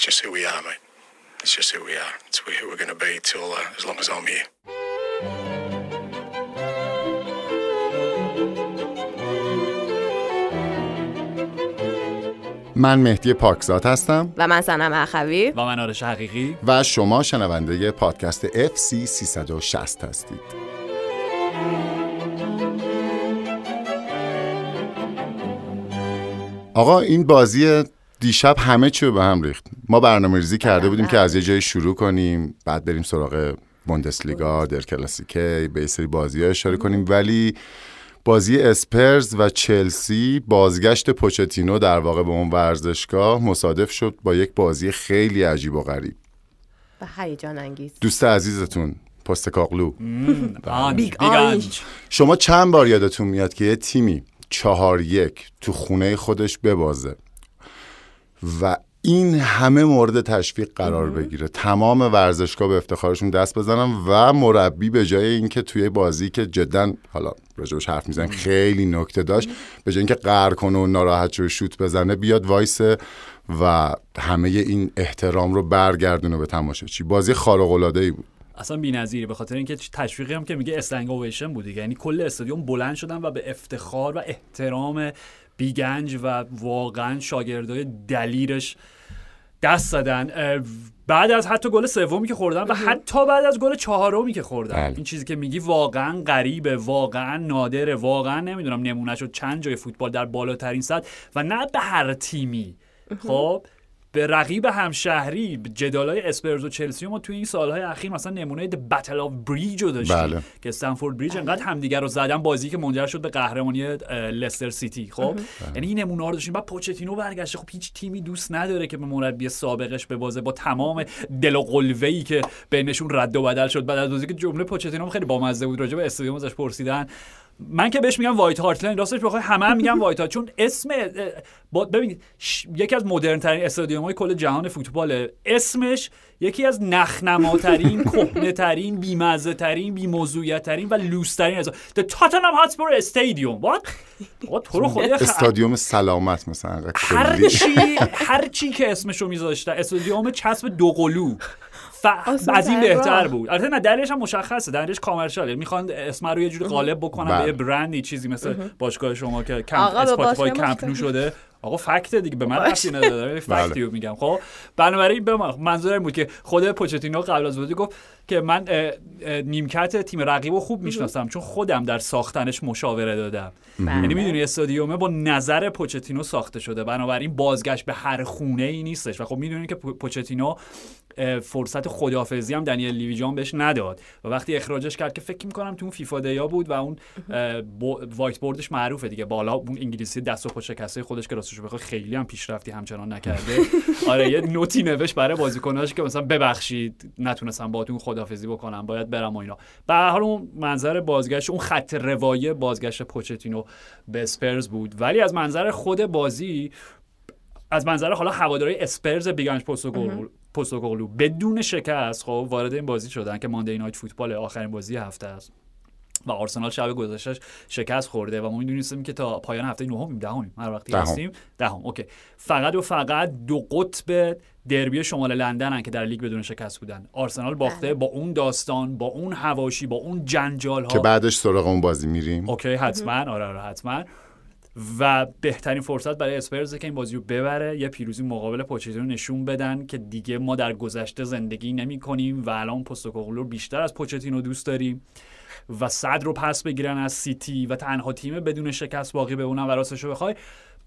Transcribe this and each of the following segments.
It's just who we are, mate. It's just who we are. It's who we're going to be till uh, as long as I'm here. من مهدی پاکزاد هستم و من سنم اخوی و من آرش حقیقی و شما شنونده پادکست FC 360 هستید آقا این بازی دیشب همه چی رو به هم ریخت ما برنامه ریزی کرده بودیم که از یه جایی شروع کنیم بعد بریم سراغ بوندسلیگا در کلاسیکه به سری بازی ها اشاره کنیم. ولی بازی اسپرز و چلسی بازگشت پوچتینو در واقع به اون ورزشگاه مصادف شد با یک بازی خیلی عجیب و غریب. و هیجان انگیز. دوست عزیزتون پوستکوغلو Big Ange شما چند بار یادتون میاد که یه تیمی چهار یک تو خونه خودش ببازه و این همه مورد تشویق قرار بگیره. تمام ورزشگاه به افتخارشون دست بزنن و مربی به جای اینکه توی بازی که جدا حالا راجبش حرف می‌زنیم خیلی نکته داشت به جای اینکه قهر کنه و ناراحت شو شوت بزنه بیاد وایسه و همه این احترام رو برگردونه به تماشاچی بازی خارق العاده ای بود. اصلا بی‌نظیره به خاطر اینکه تشویقی هم که میگه استنگ اویشن بود یعنی کل استادیوم بلند شدن و به افتخار و احترام بیگنج و واقعا شاگردای دلیرش دست زدن. بعد از حتی گل سومی که خوردن و حتی بعد از گل چهارمی که خوردن. بله. این چیزی که میگی واقعا غریبه واقعا نادره واقعا نمی‌دونم نمونه شد چند جای فوتبال در بالاترین سطح و نه به هر تیمی. خب؟ به رقیب همشهری جدالای اسپرز و چلسی ما توی این سالهای اخیر مثلا نمونه Battle of Bridge رو داشتیم. بله. که استمفورد بریج انقدر همدیگر رو زدن بازی که منجر شد به قهرمانی لستر سیتی. خب؟ یعنی این نمونه رو داشتیم. بعد پوچتینو برگشته. خب هیچ تیمی دوست نداره که به مربی سابقش ببازه با تمام دل و قلوه ای که بینشون رد و بدل شد. بعد از بازی که جمله پوچتینو خیلی بامزه بود راجع به استادیوم ازش پرسیدن. من که بهش میگم وایت هارت لین راستش بخوای همه هم میگن وایت هارت لین چون اسم با ببینید ش- یکی از مدرن ترین استادیوم های کل جهان فوتباله. اسمش یکی از نخنماترین کهنه ترین بی‌مزه ترین بیموضوعیت ترین و لوس ترین از Hotspur Stadium. What? آقا تو رو خدا خ- استادیوم سلامت مثلا هر. چی هر چی که اسمشو میذاشتن استادیوم چسب دو قلو ف... از این تر بهتر. بود. البته نه دلیلش هم مشخصه. دلیلش commercial ه. می‌خوان اسم رو یه جوری قالب بکنن به بله. یه برندی چیزی مثل باشگاه شما که کمپ اسپاتیفای کمپ نو. شده. آقا فکت دیگه به من رفتی نداره. بله. فکتی رو میگم. خب بنابراین به من منظور این بود که خود پوچتینو قبل از بازی گفت که من اه، اه، نیمکت تیم رقیب رو خوب می‌شناسم چون خودم در ساختنش مشاوره دادم. یعنی می‌دونی استادیومه با نظر پوچتینو ساخته شده. بنابراین بازگشت به هر خونه ای نیستش. و خب می‌دونی که پو- پوچتینو فرصت خدافزی هم دنیل لیوی جان بهش نداد. و وقتی اخراجش کرد که فکر می‌کنم تو اون فیفا دیا بود و اون whiteboard ش معروفه دیگه. با اون انگلیسی دست و پا شکسته خودش که راستش بخوای خیلی هم پیشرفتی همچنان نکرده. آره یه note ی نوشت برای بازیکناش که مثلا ببخشید نتونستم باهاتون خدافزی بکنم باید برم و اینا. به هر حال اون منظر بازگشت اون خط روایی بازگشت پوچتینو به اسپرز بود. ولی از منظر خود بازی از منظر حالا هواداری اسپرز big انج پستوگلو پستوگلو بدون شکست خب وارد این بازی شدن که Monday Night Football آخرین بازی هفته است. و آرسنال شب گذشتهش شکست خورده و ما می‌دونستیم که تا پایان هفته نهم دهمیم هر وقتی دهم. هستیم دهم. okay. فقط و فقط دو قطب دربی شمال لندن که در لیگ بدون شکست بودن. آرسنال باخته با اون داستان با اون حواشی با اون جنجال ها که بعدش سراغ اون بازی میریم. okay حتما. آره آره حتما. و بهترین فرصت برای اسپرز که این بازی رو ببره یه پیروزی مقابل پوچتینو نشون بدن که دیگه ما در گذشته زندگی نمی کنیم و الان پستوکوغلو بیشتر از پوچتینو دوست داریم و صدر رو پس بگیرن از سیتی و تنها تیم بدون شکست باقی بمونن و راستش رو بخوای.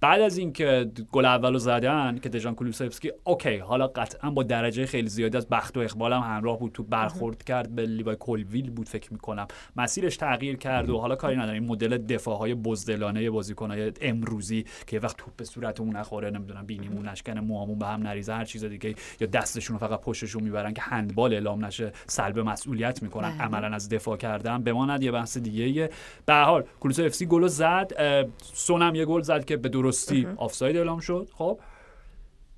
بعد از اینکه گل اولو زدن که دژان کلوسفسکی okay حالا قطعا با درجه خیلی زیادی از بخت و اقبال هم همراه بود تو برخورد کرد به لیوای کولویل بود فکر می‌کنم. مسیرش تغییر کرد و حالا کاری نداریم. مدل دفاع های بزدلانه بازیکنهای امروزی که وقت توپ به صورتمون نخوره نمی‌دونم بینیمون نشکنه موهامون به هم نریزه هر چیز دیگه یا دستشون فقط پشتشون می‌برن که هندبال اعلام نشه سلب مسئولیت می‌کنن. بله. عملا از دفاع کردن. بماند یه بحث دیگه به هر حال سی گل زد. سونم یه گل زد که به درستی آفساید اعلام شد. خب.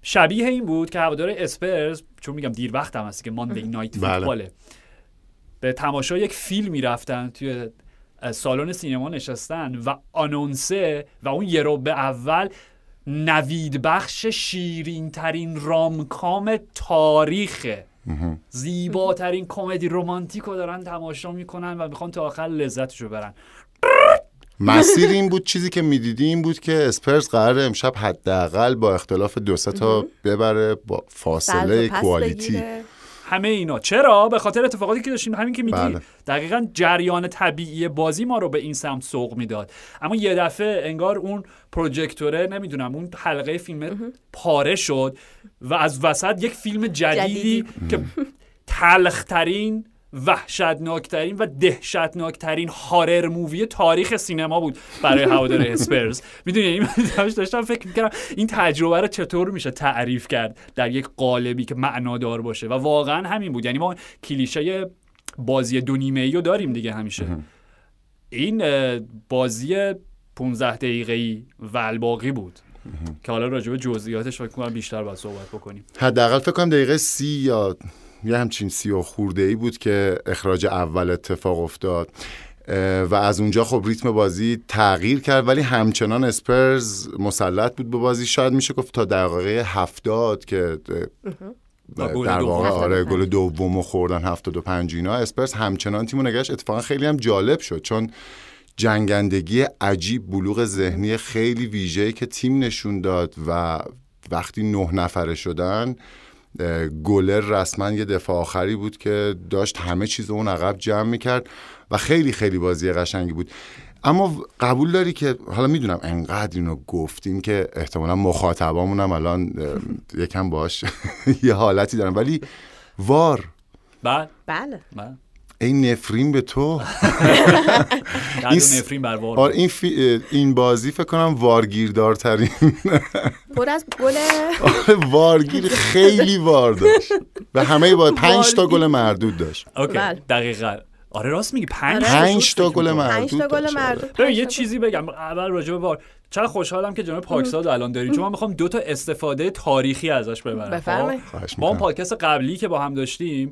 شبیه این بود که هوادار اسپرز چون میگم دیر وقت هم هستی که ماندی نایت بله. فوتباله. به تماشا یک فیلمی رفتن توی سالن سینما نشستن و آنونسه و اون یه رو به اول نوید بخش شیرین ترین رامکام تاریخه. زیباترین کمدی رومانتیک رو دارن تماشا می‌کنن و می‌خوان تا آخر لذتشو برن. مسیر این بود چیزی که می‌دیدی این بود که اسپرز قرار امشب حداقل با اختلاف دو سه تا ببره با فاصله کوالیتی. همه اینا. چرا؟ به خاطر اتفاقاتی که داشتیم. همین که میگی. بله. دقیقا جریان طبیعی بازی ما رو به این سمت سوق می‌داد. اما یه دفعه انگار اون پروژکتوره نمی‌دونم اون حلقه فیلم پاره شد و از وسط یک فیلم جدیدی که تلخترین وحشتناکترین و دهشتناکترین هارر مووی تاریخ سینما بود برای هوادار اسپرز. می‌دونی این داشتم فکر می‌کردم این تجربه رو چطور میشه تعریف کرد در یک قالبی که معنادار باشه. و واقعا همین بود. یعنی ما کلیشه بازی دو نیمه ای رو داریم دیگه همیشه. این بازی 15 دقیقه ای و الباقی بود. که حالا راجع به جزئیاتش فکر کنم بیشتر باید صحبت بکنیم. حداقل فکر کنم دقیقه سی یا یه همچین سی و خورده ای بود که اخراج اول اتفاق افتاد. و از اونجا خب ریتم بازی تغییر کرد ولی همچنان اسپرز مسلط بود به بازی. شاید میشه گفت تا دقیقه هفتاد که و در واقع. آره گل دومو خوردن 75 اینا. اسپرس همچنان تیمو نگشت اتفاقا خیلی هم جالب شد چون جنگندگی عجیب بلوغ ذهنی خیلی ویژه‌ای که تیم نشون داد و وقتی نه نفره شدن گلر رسما یه دفاع آخری بود که داشت همه چیز اون عقب جمع می‌کرد و خیلی خیلی بازی قشنگی بود. اما قبول داری که حالا می‌دونم انقدر اینو گفتیم که احتمالا مخاطبامون هم الان یکم باش یه حالتی دارن. ولی وار. بعد بله. این نفرین به تو این س- نفرین بر وار آره این, این بازی فکر کنم وارگیردارترین پر از گل آره، وارگیر خیلی وار داشت و همه با پنج تا گل مردود داشت اوکی بله. دقیقا آره راست میگی پنج آره. تا پنج تا گل. مردود پنج تا گل. مردود یه چیزی بگم اول راجع به وار چقدر خوشحالم که جناب پاکزاد الان داریم چون من می‌خوام دو تا استفاده تاریخی ازش ببرم بفرمایید. خب؟ با اون. پادکست قبلی که با هم داشتیم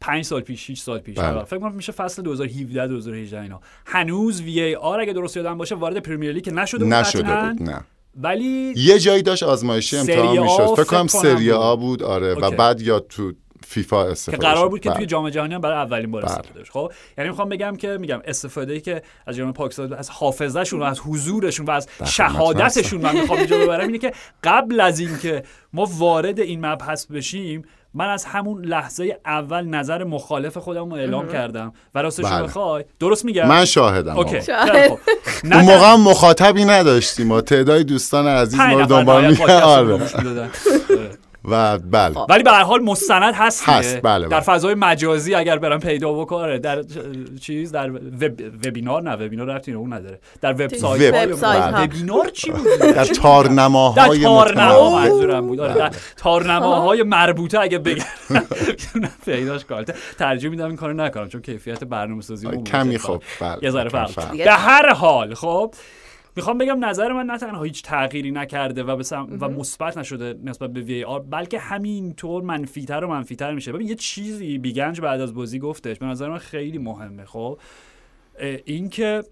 پنج سال پیش 6 سال پیش بله. فکر کنم میشه فصل 2017 2018 اینا هنوز VAR اگه درست یادم باشه وارد پرمیر لیگ که نشده بود نشده بود نه ولی یه جایی داشت آزمایشی امتحان می‌شد فکر کنم سری. آ بود آره و okay. بعد یا تو فیفا که استفاده قرار شد. بود که بله. توی جام جهانی هم برای اولین بار بله. استفاده بشه خب یعنی می‌خوام بگم که میگم استفاده ای که از جناب پاکستان از حافظهشون و از حضورشون و از شهادتشون من می‌خوام اینجا ببرم اینه که قبل از اینکه ما وارد این مبحث بشیم من از همون لحظه اول نظر مخالف خودم رو اعلام کردم و راستش رو بله. بخوای درست میگم من شاهدم okay. شاهد. اون موقع هم مخاطبی نداشتیم ما تعدادی دوستان عزیز ما رو دنبال. آره. و بله. ولی به هر حال مستند هست. هست، بله، در بله. فضای مجازی اگر برم پیدا بکنه در چیز در وب... وبینار نه وبینار رفتی اون نداره. در وبسایت. ها. وبینار چی بود؟ در در تارنماهای تارنما متنوع. منظورم بود. آره در تارنماهای مربوطه اگه بگم. پیداش کنم ترجمه میدم این کارو نکنم چون کیفیت برنامه‌سازی کمی خب. بله یه ذره فرق. به هر حال خب می‌خوام بگم نظر من نه تنها هیچ تغییری نکرده و و مثبت نشده نسبت به وی آر بلکه همینطور منفیتر و منفیتر میشه. ببین یه چیزی بیگنج بعد از بازی گفتش به نظر من خیلی مهمه خب؟ اینکه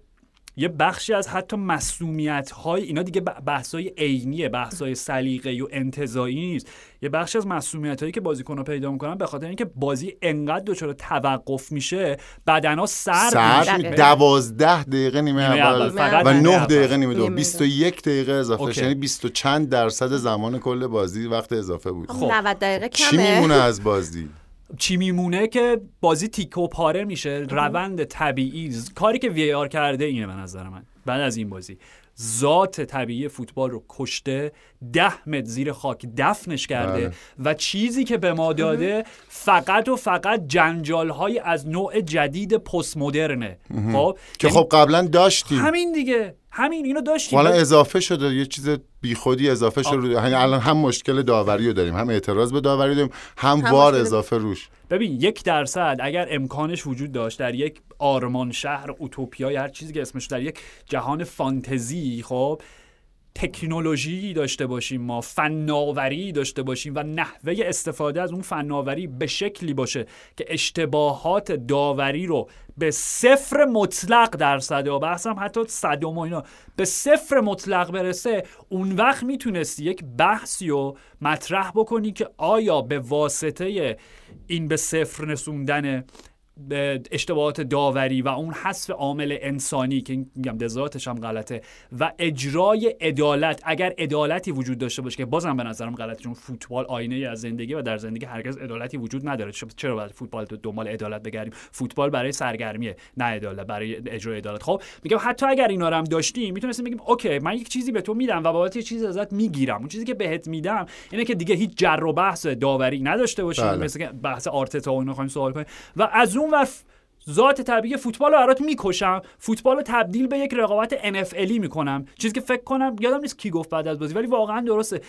یه بخشی از حتی مسئولیت های اینا دیگه بحث های عینیه بحث های سلیقه‌ای و انتزاعی نیست. یه بخشی از مسئولیت هایی که بازیکن‌ها پیدا می‌کنن به خاطر اینکه بازی انقدر دچار توقف میشه بدنها سرد سر دقیقاً. دوازده دقیقه نیمه نیمه اول. فقط و نه. دقیقه نیمه دوم نیمه 21 دقیقه اضافه. یعنی 20 و چند درصد زمان کل بازی وقت اضافه بود. خب. 90 دقیقه چی کمه. میمونه از بازی؟ چی میمونه که بازی تیکه و پاره میشه روند طبیعی کاری که وی آر کرده اینه به نظر من بعد از این بازی. ذات طبیعی فوتبال رو کشته ده متر زیر خاک دفنش کرده بله. و چیزی که به ما داده فقط و فقط جنجال های از نوع جدید پست مدرنه خب؟ که یعنی خب قبلا داشتیم. همین دیگه. همین اینو داشتیم. حالا اضافه شده یه چیز بیخودی اضافه شده. یعنی الان هم مشکل داوری رو داریم هم اعتراض به داوری داریم هم, هم وار مشکل- اضافه روش. ببین یک درصد اگر امکانش وجود داشت در یک آرمان شهر اوتوپیا یا هر چیزی که اسمش در یک جهان فانتزی خب تکنولوژی داشته باشیم ما فناوری داشته باشیم و نحوه استفاده از اون فناوری به شکلی باشه که اشتباهات داوری رو به صفر مطلق درصد و بحثم حتی صدم و اینا به صفر مطلق برسه اون وقت می‌تونستی یک بحثی رو مطرح بکنی که آیا به واسطه این به صفر رسوندن به اشتباهات داوری و اون حذف عامل انسانی که میگم دزاتش هم غلطه و اجرای عدالت اگر عدالتی وجود داشته باشه که بازم به نظرم غلطه چون فوتبال آینه از زندگی و در زندگی هرگز عدالتی وجود نداره. چرا باید فوتبال دنبال عدالت بگردیم؟ فوتبال برای سرگرمیه نه عدالت برای اجرای عدالت. خب میگم حتی اگر اینا رو هم داشتیم می‌تونستیم بگیم اوکی من یک چیزی به تو میدم و بابت یه چیزی ازت می‌گیرم. اون چیزی که بهت میدم اینه که دیگه هیچ جر و بحث داوری نداشته باشیم. بله. مثل بحث آرتتا و اینا سوال کنیم. و از اون ور ذات طبیعی فوتبال رو برات می‌کشم. فوتبال رو تبدیل به یک رقابت NFL می‌کنم. چیزی که فکر کنم یادم نیست کی گفت بعد از بازی ولی واقعا درسته.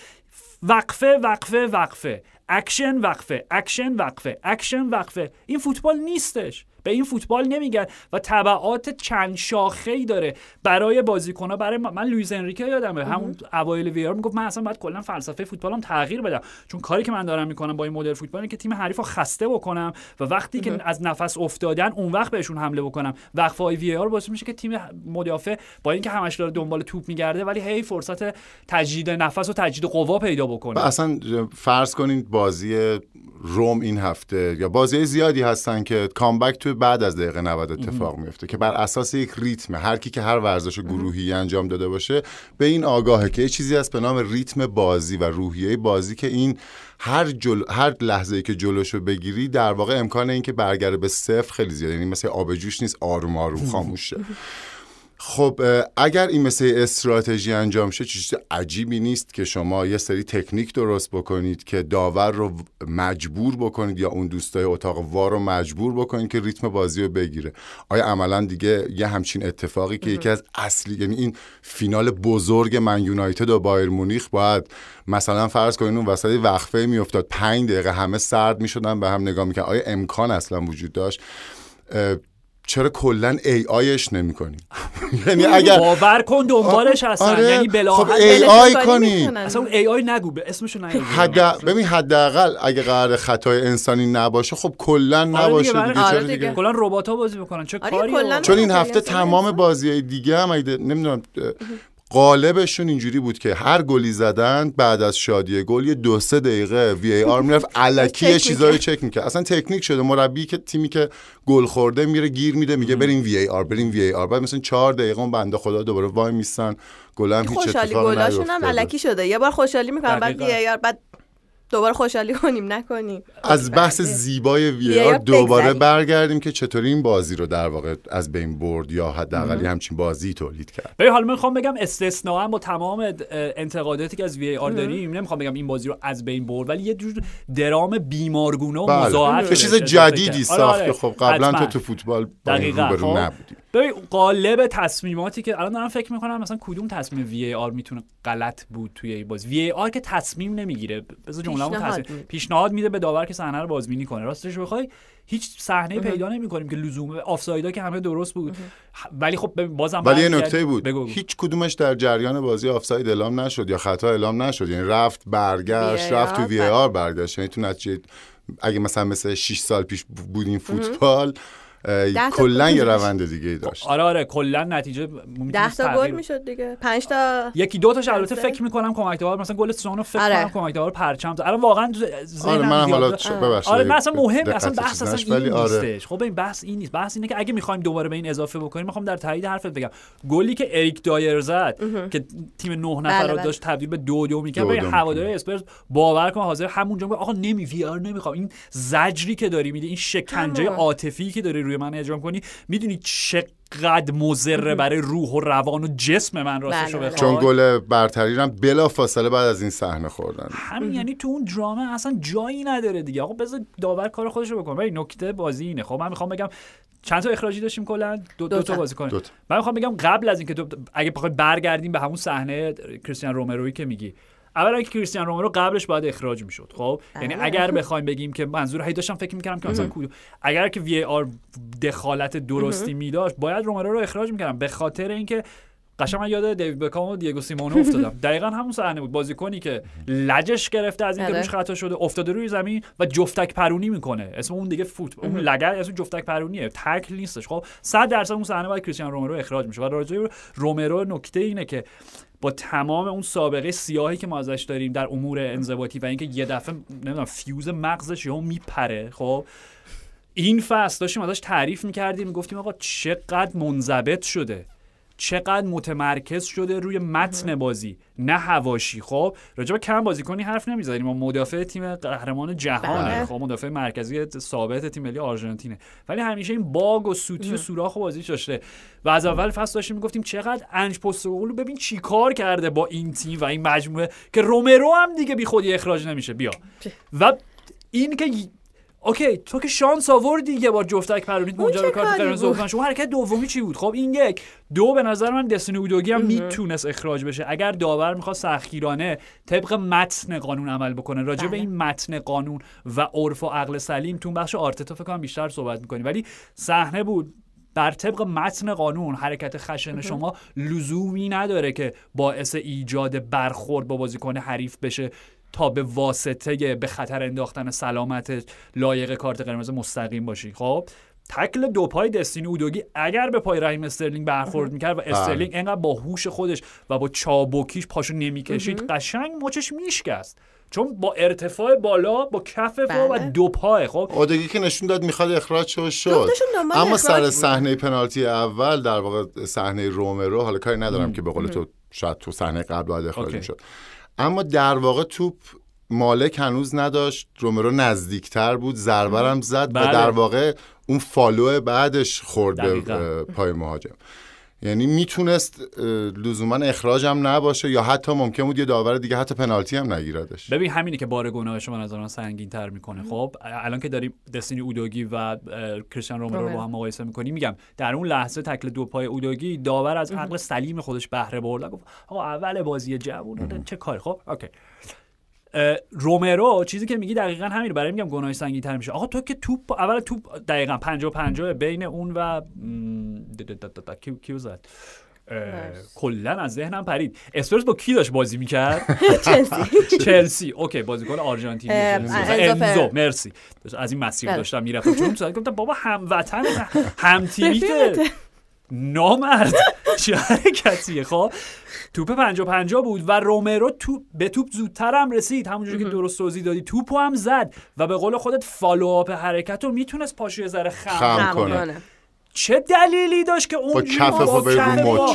وقفه وقفه وقفه. اکشن وقفه. اکشن وقفه. اکشن وقفه. این فوتبال نیستش. به این فوتبال نمیگن و تبعات چند شاخه ای داره. برای بازیکن‌ها برای ما. من لوئیس انریکه یادمه. همون اوایل وی آر می‌گفت من اصلا باید کلا فلسفه فوتبالم تغییر بدم. چون کاری که من دارم می‌کنم با این مدل فوتبال اینه که تیم حریف رو خسته بکنم و وقتی که از نفس افتادن اون وقت بهشون حمله بکنم. وقفه های وی آر باعث میشه که تیم مدافع با اینکه همش داره دنبال توپ میگرده ولی هی فرصت تجدید نفس و تجدید قوا پیدا و بکنه اصلا فرض کنید بازی روم این هفته. یا بازی زیادی هستن که کامبک توی بعد از دقیقه 90 اتفاق میفته که بر اساس یک ریتم هر کی که هر ورزش گروهی انجام داده باشه به این آگاهه که یه چیزی هست به نام ریتم بازی و روحیه بازی که این هر جل... هر لحظه ای که جلوشو بگیری در واقع امکان این که برگره به صفر خیلی زیاده. یعنی مثل آب جوش نیست آروم آروم خاموش شه. خب اگر این مثل استراتژی انجام شه چیز عجیبی نیست که شما یه سری تکنیک درست بکنید که داور رو مجبور بکنید یا اون دوستای اتاق وار رو مجبور بکنید که ریتم بازی رو بگیره. آیا عملا دیگه یه همچین اتفاقی که یکی از اصلی یعنی این فینال بزرگ من یونایتد و بایر مونیخ باید مثلا فرض کنید اون وسط وقفه میافتاد. پنج دقیقه همه سرد می‌شدن به هم نگاه می‌کنن آیا امکان اصلا وجود داشت؟ چرا کلا ای آیش نمی یعنی اگر باور کن دنبالش هستن. آره، یعنی خب ای آی کنی. اصلا اون ای آی نگو به اسمشو نگو. حد ببین حداقل اگه قرار خطای انسانی نباشه خب کلا نباشه دیگه آره چرا دیگه. دیگه. کلا ربات ها بازی می‌کنن. چه آره، کاری چون این هفته تمام. بازی های دیگه هم نمی‌دونم قالبشون اینجوری بود که هر گلی زدن بعد از شادی گل یه دو سه دقیقه وی ای آر می‌رفت الکی یه چک چیزایی چک می‌کرد. اصلا تکنیک شده. مربی که تیمی که گل خورده میره گیر میده میگه بریم وی ای آر بریم وی ای آر. بعد مثلا چهار دقیقه اون بنده خدا دوباره وای میستن گل هم هیچ خوشحالی اتفاقی گلاشون هم. علکی شده. یه بار خوشحالی می‌کنم بعد دقیقاً. دیگه بعد دوباره خوشحالی کنیم نکنیم. از بحث بله. زیبای وی آر دوباره. برگردیم که چطوری این بازی رو در واقع از بین برد یا حداقل یه همچین بازی تولید کرد؟ ببین حالا من می‌خوام بگم استثناا با تمام انتقاداتی که از وی آر داریم نمی‌خوام بگم این بازی رو از بین برد ولی یه جور درام بیمارگونه و بله. یه چیز جدیدی ساخت که خب قبلا تو تو فوتبال با این دقیقاً، روبرو خب. نبودی ببین قالب تصمیماتی که الان دارم فکر می‌کنم مثلا کدوم تصمیم وی آر می‌تونه غلط بود توی این بازی؟ وی آر که تصمیم نمی‌گیره. بذار جمله‌مو پیشنهاد تصمیم میده. پیشنهاد میده به داور که صحنه رو بازبینی کنه. راستش بخوای هیچ صحنه پیدا نمی‌کنیم که لزوم آفسایدا که همه درست بود. ولی خب بازم ولی یه نکته بود. بگو بگو. هیچ کدومش در جریان بازی آفساید اعلام نشد یا خطا اعلام نشد. یعنی رفت برگشت رفت تو وی. آر برگشت. یعنی تو نتیجه اگه مثلا مثل 6 سال پیش بود این فوتبال کلا یه. روند دیگه ای داشت. آره آره کلا نتیجه ده می‌تونست تا گل تغییر می‌شد دیگه. پنج تا یکی دو تاش البته. فکر می‌کنم کمک داور مثلا گل سون رو فکر آره. کنم کمک داور پرچم زد. الان واقعا آره منم زیاد حالا ببخشید آره اصلا مهم اصلا بحث اصلا این ولی آره. نیستش. خب این بحث این نیست. بحث اینه که اگه می‌خوایم دوباره به این اضافه بکنیم می‌خوام در تایید حرفت بگم. گلی که اریک دایر زد که تیم نه نفر بله، رو بله. داشت تبدیل به دو دو می‌کرد. دو هواداری اسپرز باور کن حاضر همونجا. آقا نمی وی آر نمی‌خوام. این زجری که داری میدی این شکنجه. عاطفی که داری روی من اجرا کنی می‌دونی چقدر مضره برای روح و روان و جسم من راستش رو بله، بله. بخوای چون گل برتری رو هم بلا فاصله بعد از این صحنه خوردن. همین یعنی تو اون درامه اصلا جایی نداره دیگه. آقا بذار داور کار خودش رو بکنه. ولی نکته بازی اینه. خب من می‌خوام بگم چند تا اخراجی داشتیم کلا؟ دو, دو, دو تا. بازی کنیم. من می‌خوام بگم قبل از اینکه تو اگه بخوای برگردیم به همون صحنه کریستیان رومروی که میگی. اولا که کریستیان رومرو قبلش باید اخراج می‌شد خب؟ یعنی بله. اگر بخوایم بگیم که منظور هی داشتم فکر می‌کردم که مثلا اگر که وی آر دخالت درستی میداشت باید رومرو رو اخراج می‌کردم. به خاطر اینکه قشنگ من یاد دیوید بکام و دیگو سیمونه افتادم. دقیقا همون صحنه بود. بازیکنی که لجش گرفته از اینکه آره. روش خطا شده افتاده روی زمین و جفتک پرونی می‌کنه. اسم اون دیگه فوت اون لگد اسم جفتک پرونیه. تکل نیستش خب؟ 100 درصد اون صحنه باید کریستیانو رومرو اخراج میشه و راجع رومرو نکته اینه که با تمام اون سابقه سیاهی که ما ازش داریم در امور انضباطی و اینکه یه دفعه نمی‌دونم فیوز مغزش یهو میپره خب؟ این فصل داشتیم ازش تعریف می‌کردیم می‌گفتیم آقا چقدر منضبط شده. چقدر متمرکز شده روی متن بازی نه حواشی. خب راجع به کم بازیکنی حرف نمی‌زنیم. ما مدافع تیم قهرمان جهانه. بله. خب مدافع مرکزی ثابت تیم ملی آرژانتینه. ولی همیشه این bug و سوتی و سوراخ و بازیش داشته و از اول فصل داشتیم می‌گفتیم چقدر انج پستوگلو ببین چی کار کرده با این تیم و این مجموعه که رومرو هم دیگه بی خودی اخراج نمیشه. بیا. و این که okay تو که شانس آوردی یه بار جفتک پرونیت منجر به کارت قرمز. شما حرکت دومی چی بود؟ خب این یک. دو به نظر من دستین اودوگی هم می‌تونست اخراج بشه. اگر داور می‌خواد سختگیرانه طبق متن قانون عمل بکنه راجع به بله. این متن قانون و عرف و عقل سلیم تو بخش آرتتا فکر کنم بیشتر صحبت می‌کنی. ولی صحنه بود. بر طبق متن قانون حرکت خشن شما لزومی نداره که باعث ایجاد برخورد با بازیکن حریف بشه. تا به واسطه به خطر انداختن سلامت لایق کارت قرمز مستقیم باشی. خب؟ تکل دو پای دستین اودوگی اگر به پای رحیم استرلینگ برخورد می‌کرد و استرلینگ انقدر با هوش خودش و با چابکیش پاشو نمی‌کشید قشنگ مچش میشکست. چون با ارتفاع بالا با کف پا و بله. دو پای خب؟ اودوگی که نشون داد می‌خواد اخراج شد دنبال اما سر. صحنه پنالتی اول در واقع صحنه رومرو حالا کاری ندارم که به قول تو شاید تو صحنه قبل باید اخراج okay. اما در واقع توپ مالک هنوز نداشت رومرو نزدیکتر بود ضربرم زد و بله. در واقع اون follow بعدش خورد به پای مهاجم یعنی می‌تونست لزوما اخراجم نباشه یا حتی ممکن بود یه داور دیگه حتی پنالتی هم نگیردش. ببین همینی که بار گناهش من نظر من سنگین تر می‌کنه. خب الان که داریم دستینی اودوگی و کریستیان رومرو رو. با هم مقایسه می‌کنیم میگم در اون لحظه تکل دو پای اودوگی داور از عقل سلیم خودش بهره برد. و گفت آقا اول بازی جوون چه کاری؟ خب okay. رومرو چیزی که میگی دقیقا همین برای میگم گناهش سنگین تر میشه. آقا تو که توپ اول توپ دقیقا 50 50 بین اون و کیو کیو زد؟ کلا از ذهنم پرید. اسپرز با کی داشت بازی می‌کرد؟ چلسی. چلسی. okay بازیکن آرژانتینی. انزو. مرسی. از این مسیر بله. داشتم می‌رفتم. چون گفتم بابا هموطن هم تیمی نامرد. چه حرکتیه؟ خب توپ پنجا پنجا بود و رومرو تو به توپ زودتر هم رسید. همونجوری که درست توضیح دادی. توپو هم زد و به قول خودت فالوآپ حرکت رو می‌تونست پاشو یه ذره خم خم کنه. چه دلیلی داشت که اون با.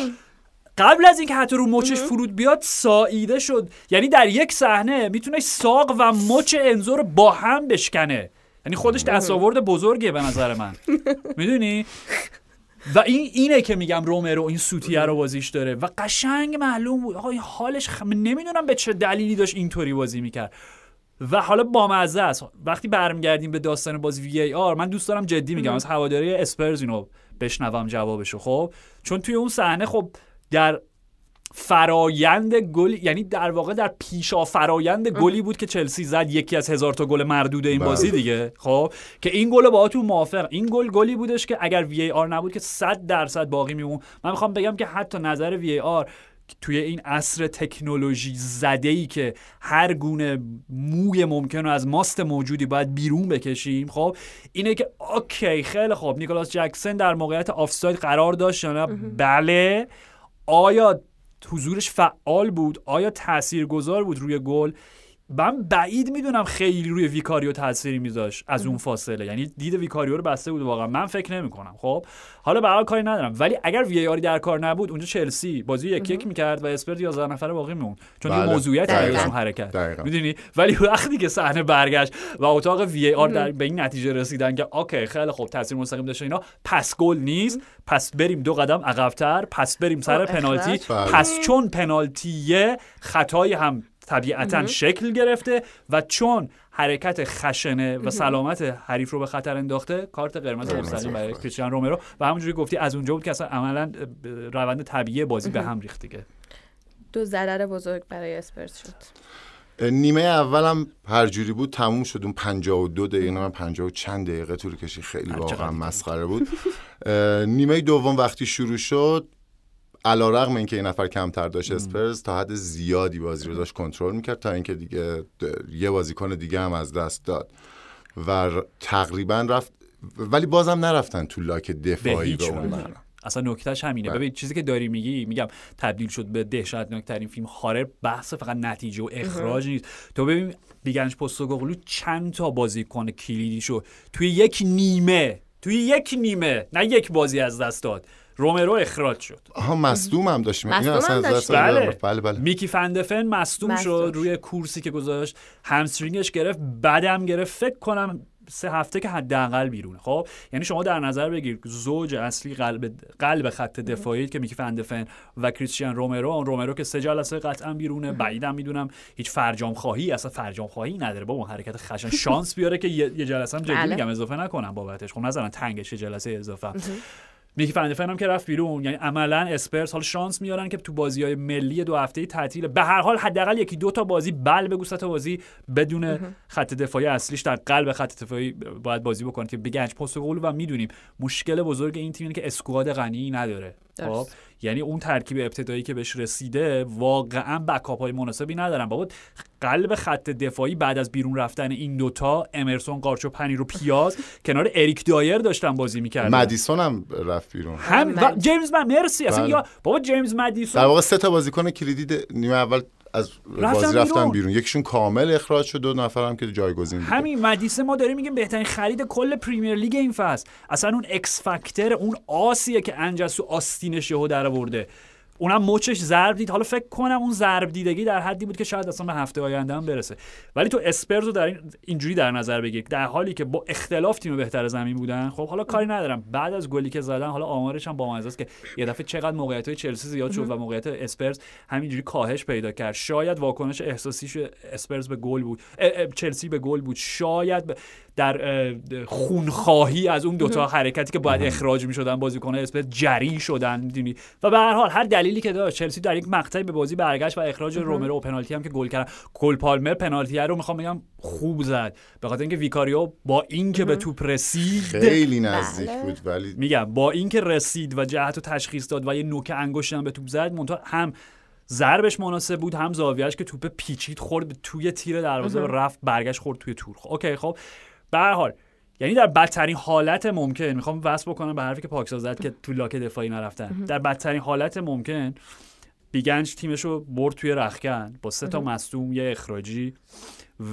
قبل از اینکه حتی رو مچش فرود بیاد ساییده شد. یعنی در یک صحنه می‌تونه ساق و مچ انزو رو با هم بشکنه. یعنی خودش دستاورد بزرگیه به نظر من. می‌دونی؟ و این اینه که میگم رومرو این سوتیه رو بازیش داره. و قشنگ معلوم بود. آقا این حالش خ... نمی‌دونم به چه دلیلی داشت اینطوری بازی می‌کرد. و حالا بامزه است. وقتی برمیگردیم به داستان بازی وی ای آر من دوست دارم جدی میگم. از هواداری اسپرز اینو بشنوم جوابشو خب؟ چون توی اون صحنه خب در فرایند گل یعنی در واقع در پیشا فرایند گلی بود که چلسی زد یکی از هزار تا گل مردود این بله. بازی دیگه. خب که این گل با تو موافق. این گل گلی بودش که اگر VAR نبود که 100 درصد باقی می‌موند. من می‌خوام بگم که حتی نظر VAR توی این عصر تکنولوژی زده ای که هر گونه موی ممکن رو از ماست موجودی باید بیرون بکشیم خب اینه که okay خیلی خوب. نیکلاس جکسن در موقعیت آفساید قرار داشت یا نه؟ بله. آیا حضورش فعال بود؟ آیا تاثیرگذار بود روی گل؟ من بعید می‌دونم خیلی روی ویکاریو تأثیری میذاش از اون فاصله. یعنی دید ویکاریو رو بسته بود واقعا. من فکر نمی کنم خب حالا به کاری ندارم. ولی اگر VAR ی در کار نبود اونجا چلسی بازی یک یک می‌کرد و اسپرز 11 نفره باقی میمون چون بله. موضوعیت اون حرکت. می‌دونی؟ ولی وقتی که صحنه برگشت و اتاق VAR در به این نتیجه رسیدن که اوکی خیلی خوب تاثیر مستقیم داشته اینا پس گل نیست. پس بریم دو قدم عقبتر. پس بریم سر خب، پنالتی. بله. پس چون پنالتیه خطای هم طبیعتا شکل گرفته و چون حرکت خشنه و سلامت حریف رو به خطر انداخته کارت قرمز مستقیم برای. کریستیان رومرو. و همونجوری گفتی از اونجا بود که اصلا عملا روند طبیعی بازی به هم ریخت دیگه. دو ضرر بزرگ برای اسپرس شد. نیمه اولم هر جوری بود تموم شد. اون 52 دقیقه من 50 و چند دقیقه طول کشید. خیلی واقعا. مسخره بود. نیمه دوم وقتی شروع شد علیرغم اینکه این نفر کمتر داشت اسپرز تا حد زیادی بازی رو داشت کنترل می‌کرد تا اینکه دیگه یه بازیکن دیگه هم از دست داد. و تقریبا رفت ولی بازم نرفتن تو لاک دفاعی به اون اصلا نکتهش همینه. بله. ببین چیزی که داری میگی میگم تبدیل شد به دهشتناکترین فیلم. هارر بحث فقط نتیجه و اخراج نیست. تو ببین بیگنج پستوگلو چند تا بازیکن کلیدی شد توی یک نیمه توی یک نیمه نه یک بازی از دست داد. رومرو اخراج شد. آها مصدوم هم این مصدوم اصلا هم. بله. بله بله. میکی فندفن مصدوم شد روی کورسی که گذاشت همسترینگش گرفت بعدم گرفت. فکر کنم سه هفته که حداقل بیرونه. خب یعنی شما در نظر بگیر زوج اصلی قلب قلب خط دفاعی که میکی فندفن و کریستیان رومرو اون رومرو که سه جلسه قطعا بیرونه. بعیدم می‌دونم هیچ فرجام خواهی اصلا فرجام خواهی نداره. با اون حرکت خشن. شانس بیاره که یه, جلسه هم جدی بله. میگم اضافه نکنم بابتش. خب نذارن تنگش جلسه اضافه. میکی فندفن هم که رفت بیرون. یعنی عملا اسپرس حالا شانس میارن که تو بازی های ملی دو هفته تعطیل. به هر حال حداقل یکی دو تا بازی بل بگو سه تا بازی بدون خط دفاعی اصلیش در قلب خط دفاعی باید بازی بکنه. که بگنج پست گل و می‌دونیم. مشکل بزرگ این تیم اینه که اسکواد غنی نداره. خب. یعنی اون ترکیب ابتدایی که بهش رسیده واقعا بکاپ های مناسبی ندارن. بابا قلب خط دفاعی بعد از بیرون رفتن این دوتا امرسون قارچو پنیر و پیاز کنار اریک دایر داشتن بازی می‌کردن. مدیسون هم رفت بیرون. هم و جیمز من مرسی. اصلا بله. یا بابا جیمز در مدیسون واقع سه تا بازیکن کلیدی نیمه اول از بازی رفتن رفتن بیرون. بیرون. یکیشون کامل اخراج شد دو نفر هم که جایگزین همین مدیسه ما داریم میگیم بهترین خرید کل پریمیر لیگ این فصل. اصلا اون اکس فاکتور اون آسیه که انجسو آستینش یهو در آورده. اونم مچش ضرب دید. حالا فکر کنم اون ضرب دیدگی در حدی بود که شاید اصلا به هفته آینده هم برسه. ولی تو اسپرز رو در این اینجوری در نظر بگیر. در حالی که با اختلاف تیم بهتر زمین بودن خب حالا کاری ندارم. بعد از گلی که زدن حالا آمارش هم با است که یه دفعه چقدر موقعیت های چلسی زیاد شد و موقعیت اسپرز همینجوری کاهش پیدا کرد. شاید واکنش احساسیش اسپرز به گل بود. چلسی به گل بود. شاید در اه، خونخواهی از اون دوتا حرکتی که باید اخراج می‌شدن بازیکن اسپرز جری شدن می‌دونی؟ و به هر حال هر دلیلی که داشت چلسی در یک مقطعی به بازی برگشت و اخراج رومرو و پنالتی هم که گل کردن. کل پالمر پنالتی رو می‌خوام بگم خوب زد. به خاطر اینکه ویکاریو با اینکه به توپ رسید خیلی نزدیک بله. بود ولی میگم با اینکه رسید و جهت و تشخیص داد و یه نوک انگشت هم به توپ زد منتها هم ضربش مناسب بود هم زاویهش که توپ پیچید خورد توی تیر دروازه و رفت برگشت خورد توی تور. خب اوکی خب. به هر حال یعنی در بدترین حالت ممکن می‌خوام وصل بکنم به حرفی که پاکسا زد که تو لاک دفاعی نرفتن. در بدترین حالت ممکن بیگنج تیمش رو برد توی رخکن با سه تا مصدوم یه اخراجی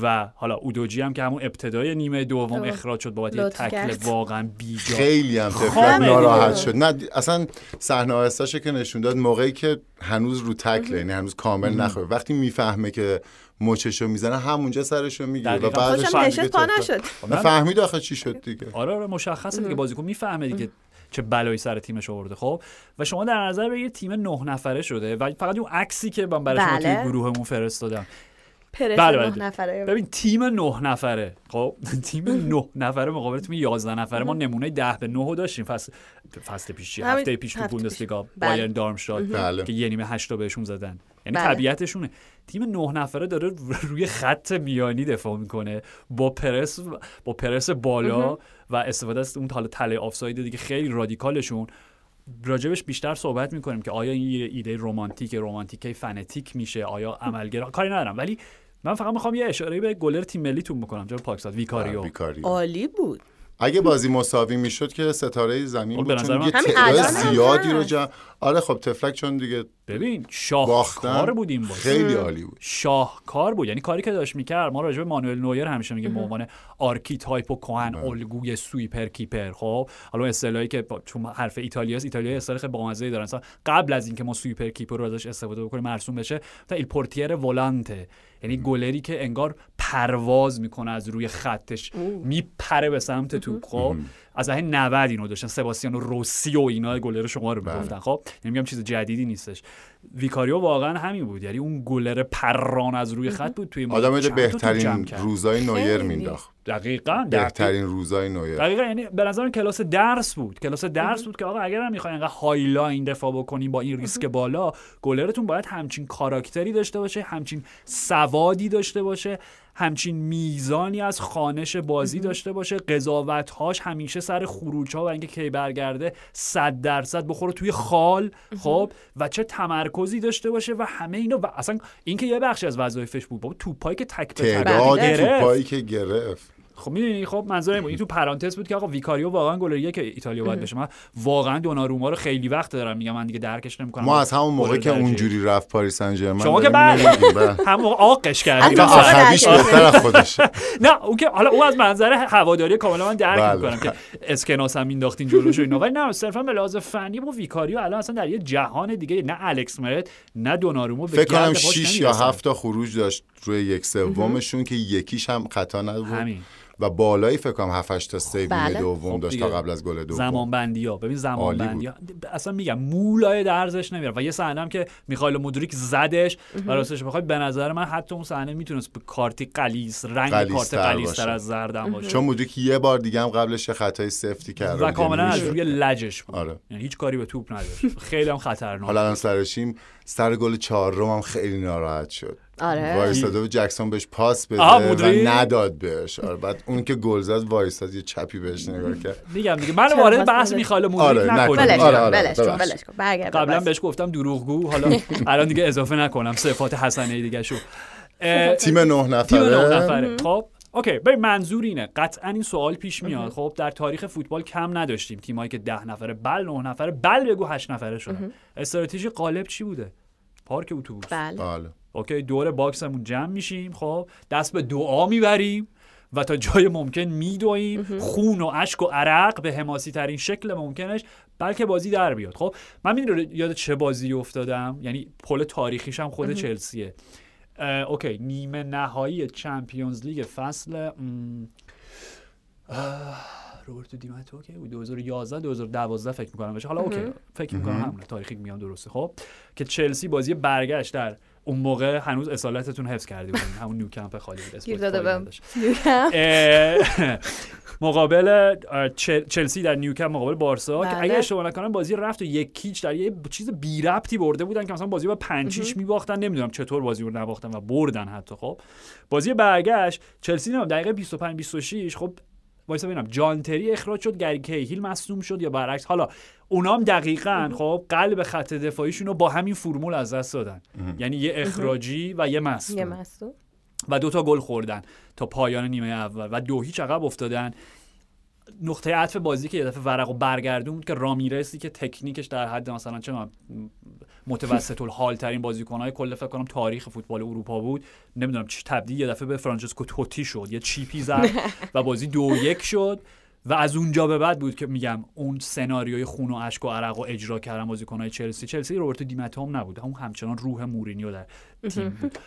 و حالا اودوجی هم که همون ابتدای نیمه دوم. اخراج شد بابت یه تکل. واقعا بیجا. خیلی هم تفلک ناراحت. شد. نه اصلا صحنه آهسته‌شو که نشون داد موقعی که هنوز رو تکله یعنی هنوز کامل نخوره. وقتی می‌فهمه که مچشو می‌زنه همونجا سرشو می‌گیره و. بعدش نشد پا تفلک. نشد فهمید آخه چی شد دیگه آره آره مشخصه دیگه بازیکن می‌فهمه دیگه چه بلایی سر تیمش آورده خب و شما در نظر بگیرید تیم نه نفره شده و فقط اون عکسی که من برای شما بله. توی گروهمون فرستادم بله، نه بله. نفره ببین تیم نه نفره خب تیم نه نفره مقابل تیم 11 نفره ما نمونه 10 به 9 رو داشتیم فصل فصل پیش چی؟ هفته پیش تو. بوندسلیگا بله. بایرن دارمشتات بله. که یه نیمه 8 تا بهشون زدن یعنی بله. طبیعتشونه تیم نه نفره داره روی خط میانی دفاع می‌کنه. با پرس با پرس بالا و استفاده از اون حالا تله آفساید دیگه خیلی رادیکالشون راجبش بیشتر صحبت می‌کنیم که آیا این یه ایده رمانتیک رمانتیک فنتیک میشه؟ آیا عملگرا کاری ندارم. ولی من فقط می‌خوام یه اشاره به گلر تیم ملیتون بکنم. جناب پاکزاد ویکاریو. عالی بود. اگه بازی مساوی می‌شد که ستاره زمین خب، بود چون یه تعداد زیادی رو. جمع آره خب طفلک چون دیگه ببین باختن شاهکار بود این بازی. خیلی عالی بود. شاهکار بود. یعنی کاری که داشت می‌کرد ما راجع به مانوئل نویر همیشه میگه به عنوان archetype و کهن الگوی sweeper keeper. خب حالا اصطلاحی که با- چون حرف ایتالیاست ایتالیا اصطلاح خیلی بامزه دارن. قبل از اینکه ما sweeper keeper رو ازش استفاده بکنیم مرسوم بشه تا il portiere volante. یعنی گلری که انگار پرواز می‌کنه از روی خطش میپره به سمت توپ خب؟ از دهه 90 اینو داشتن سباستیانو روسی و اینا گلر شما رو می‌گفتن. خب؟ نمیگم چیز جدیدی نیستش. ویکاریو واقعا همین بود. یعنی اون گلر پران از روی خط بود توی آدم بهترین. روزای نویر. مینداخت. دقیقاً بهترین روزای نویر. دقیقا یعنی به نظرم کلاس درس بود. کلاس درس بود که آقا اگر هم می‌خواین انقدر high line دفاع بکنین با این ریسک بالا گلرتون باید همچین کاراکتری داشته باشه همچین سوادی داشته باشه همچین میزانی از خانش بازی داشته باشه. قضاوتهاش همیشه سر خروج ها و اینکه کی برگرده صد درصد بخوره توی خال خب؟ و چه تمرکزی داشته باشه و همه اینا. و اصلا اینکه یه بخشی از وظایفش بود. بابا توپایی که تک به تعداد. توپایی که گرفت. خب می‌دونی خب منظور این بود این تو پرانتز بود که آقا ویکاریو واقعا گل یک ایتالیا باید بشه. من واقعا دوناروما رو خیلی وقت دارم میگم من دیگه درکش نمی‌کنم. ما از همون موقع که اونجوری رفت پاریس سن ژرمن شما که بله. هم آقش کردیم حتی حتی آخر عصبیش درک بهتر از خودش. نه اون که حالا اون از منظر هواداری کاملا من درک بله. می‌کنم که اسکناس هم مینداختین جلوش اینا. ولی نه صرفا به لحاظ فنی با ویکاریو الان اصلا در یه جهان دیگه نه الکس مرت نه دوناروما فکر کنم گرد پاش 6 یا نمی‌رسن. 7 تا خروج داشت روی یک سومشون که یکیش هم خطا نبود. همین. و بالایی فکر کنم 7 8 تا save بله. دوم خب داشت تا. قبل از گل دوم. زمان بندی ها ببین زمان بندی ها اصلا میگم مولای درزش نمیره و یه صحنه هم که میخائیل مودریک زدش و راستش بخوای به نظر من حتی اون صحنه می‌تونست یه کارتی غلیظ رنگ کارت باشه. از زردم باشه. چون مودریک یه بار دیگه هم قبلش یه خطای سفتی کرد و کاملا از روی لجش بود. آره. یعنی هیچ کاری به توپ نداشت. خیلی هم خطرناک حالا الان سرشیم سر گل چهارم هم خیلی ناراحت شد. آره. وایستاده و جکسون بهش پاس بده و؟ نداد بهش. آره بعد اون که گل زد وایستاد یه چپی بهش نگاه کرد. میگم دیگه. من وارد بحث؟ میخائیل مودریک آره، نکنیم ولش آره، آره، قبلا. بهش گفتم دروغگو. حالا الان دیگه اضافه نکنم. صفات حسنه دیگه شو. تیم نه تیم نفره. نه نفره. خب اوکی. ببین منظور اینه. قطعا این سوال پیش میاد. خب در تاریخ فوتبال کم نداشتیم. تیمایی که ده نفره بل نه نفره بل بگو هشت نفره شدن. استراتژی غالب چی بوده؟ پارک اتوبوس. بله. بله. اوکی دور box مون جمع میشیم خب؟ دست به دعا می‌بریم و تا جای ممکن میدویم خون و اشک و عرق به حماسی ترین شکل ممکنش بلکه بازی در بیاد. خب؟ من می‌دونی یاد چه بازی افتادم؟ یعنی پل تاریخیش هم خود چلسیه. اوکی نیمه نهایی چمپیونز لیگ فصل روبرتو دیماتو که بود. 2011 2012 فکر می‌کنم بشه حالا اوکی فکر می‌کنم همونه تاریخی میام درسته خب؟ که چلسی بازی برگشت در اون موقع هنوز اصالتتون حفظ کردی بودین همون نیوکمپ خالی بود گیر داده مقابل چلسی در نیوکمپ مقابل بارسا که بله. اگه اشتباه نکنم بازی رفت و یک کیچ در یه چیز بی ربطی برده بودن که مثلا بازی با پنچیش میباختن. نمی‌دونم چطور بازی رو نباختن و بردن حتی. خب بازی برگشت. چلسی نمی‌دونم دقیقه 25 26 خب وایسا ببینم. جان تری اخراج شد گری کیهیل مصدوم شد یا برعکس؟ حالا اونا هم دقیقا خب قلب خط دفاعیشون رو با همین فرمول از دست دادن. یعنی یه اخراجی و یه مصدوم. مصدوم. و دو تا گل خوردن تا پایان نیمه اول. و دو هیچ عقب افتادن. نقطه عطف بازی که یه دفعه ورق و برگردون بود که رامیرسی که تکنیکش در حد مثلا چه متوسط الحال ترین بازیکنهای کل فکر کنم تاریخ فوتبال اروپا بود. نمی‌دونم چی تبدیل یه دفعه به فرانچسکو توتی شد یه چیپی زد و بازی دو یک شد. و از اونجا به بعد بود که میگم اون سناریوی خون و اشک و عرق و اجرا کردن بازیکنهای چلسی. چلسی روبرتو دیماتو هم نبود اون همچنان روح مورینیو در تیم بود.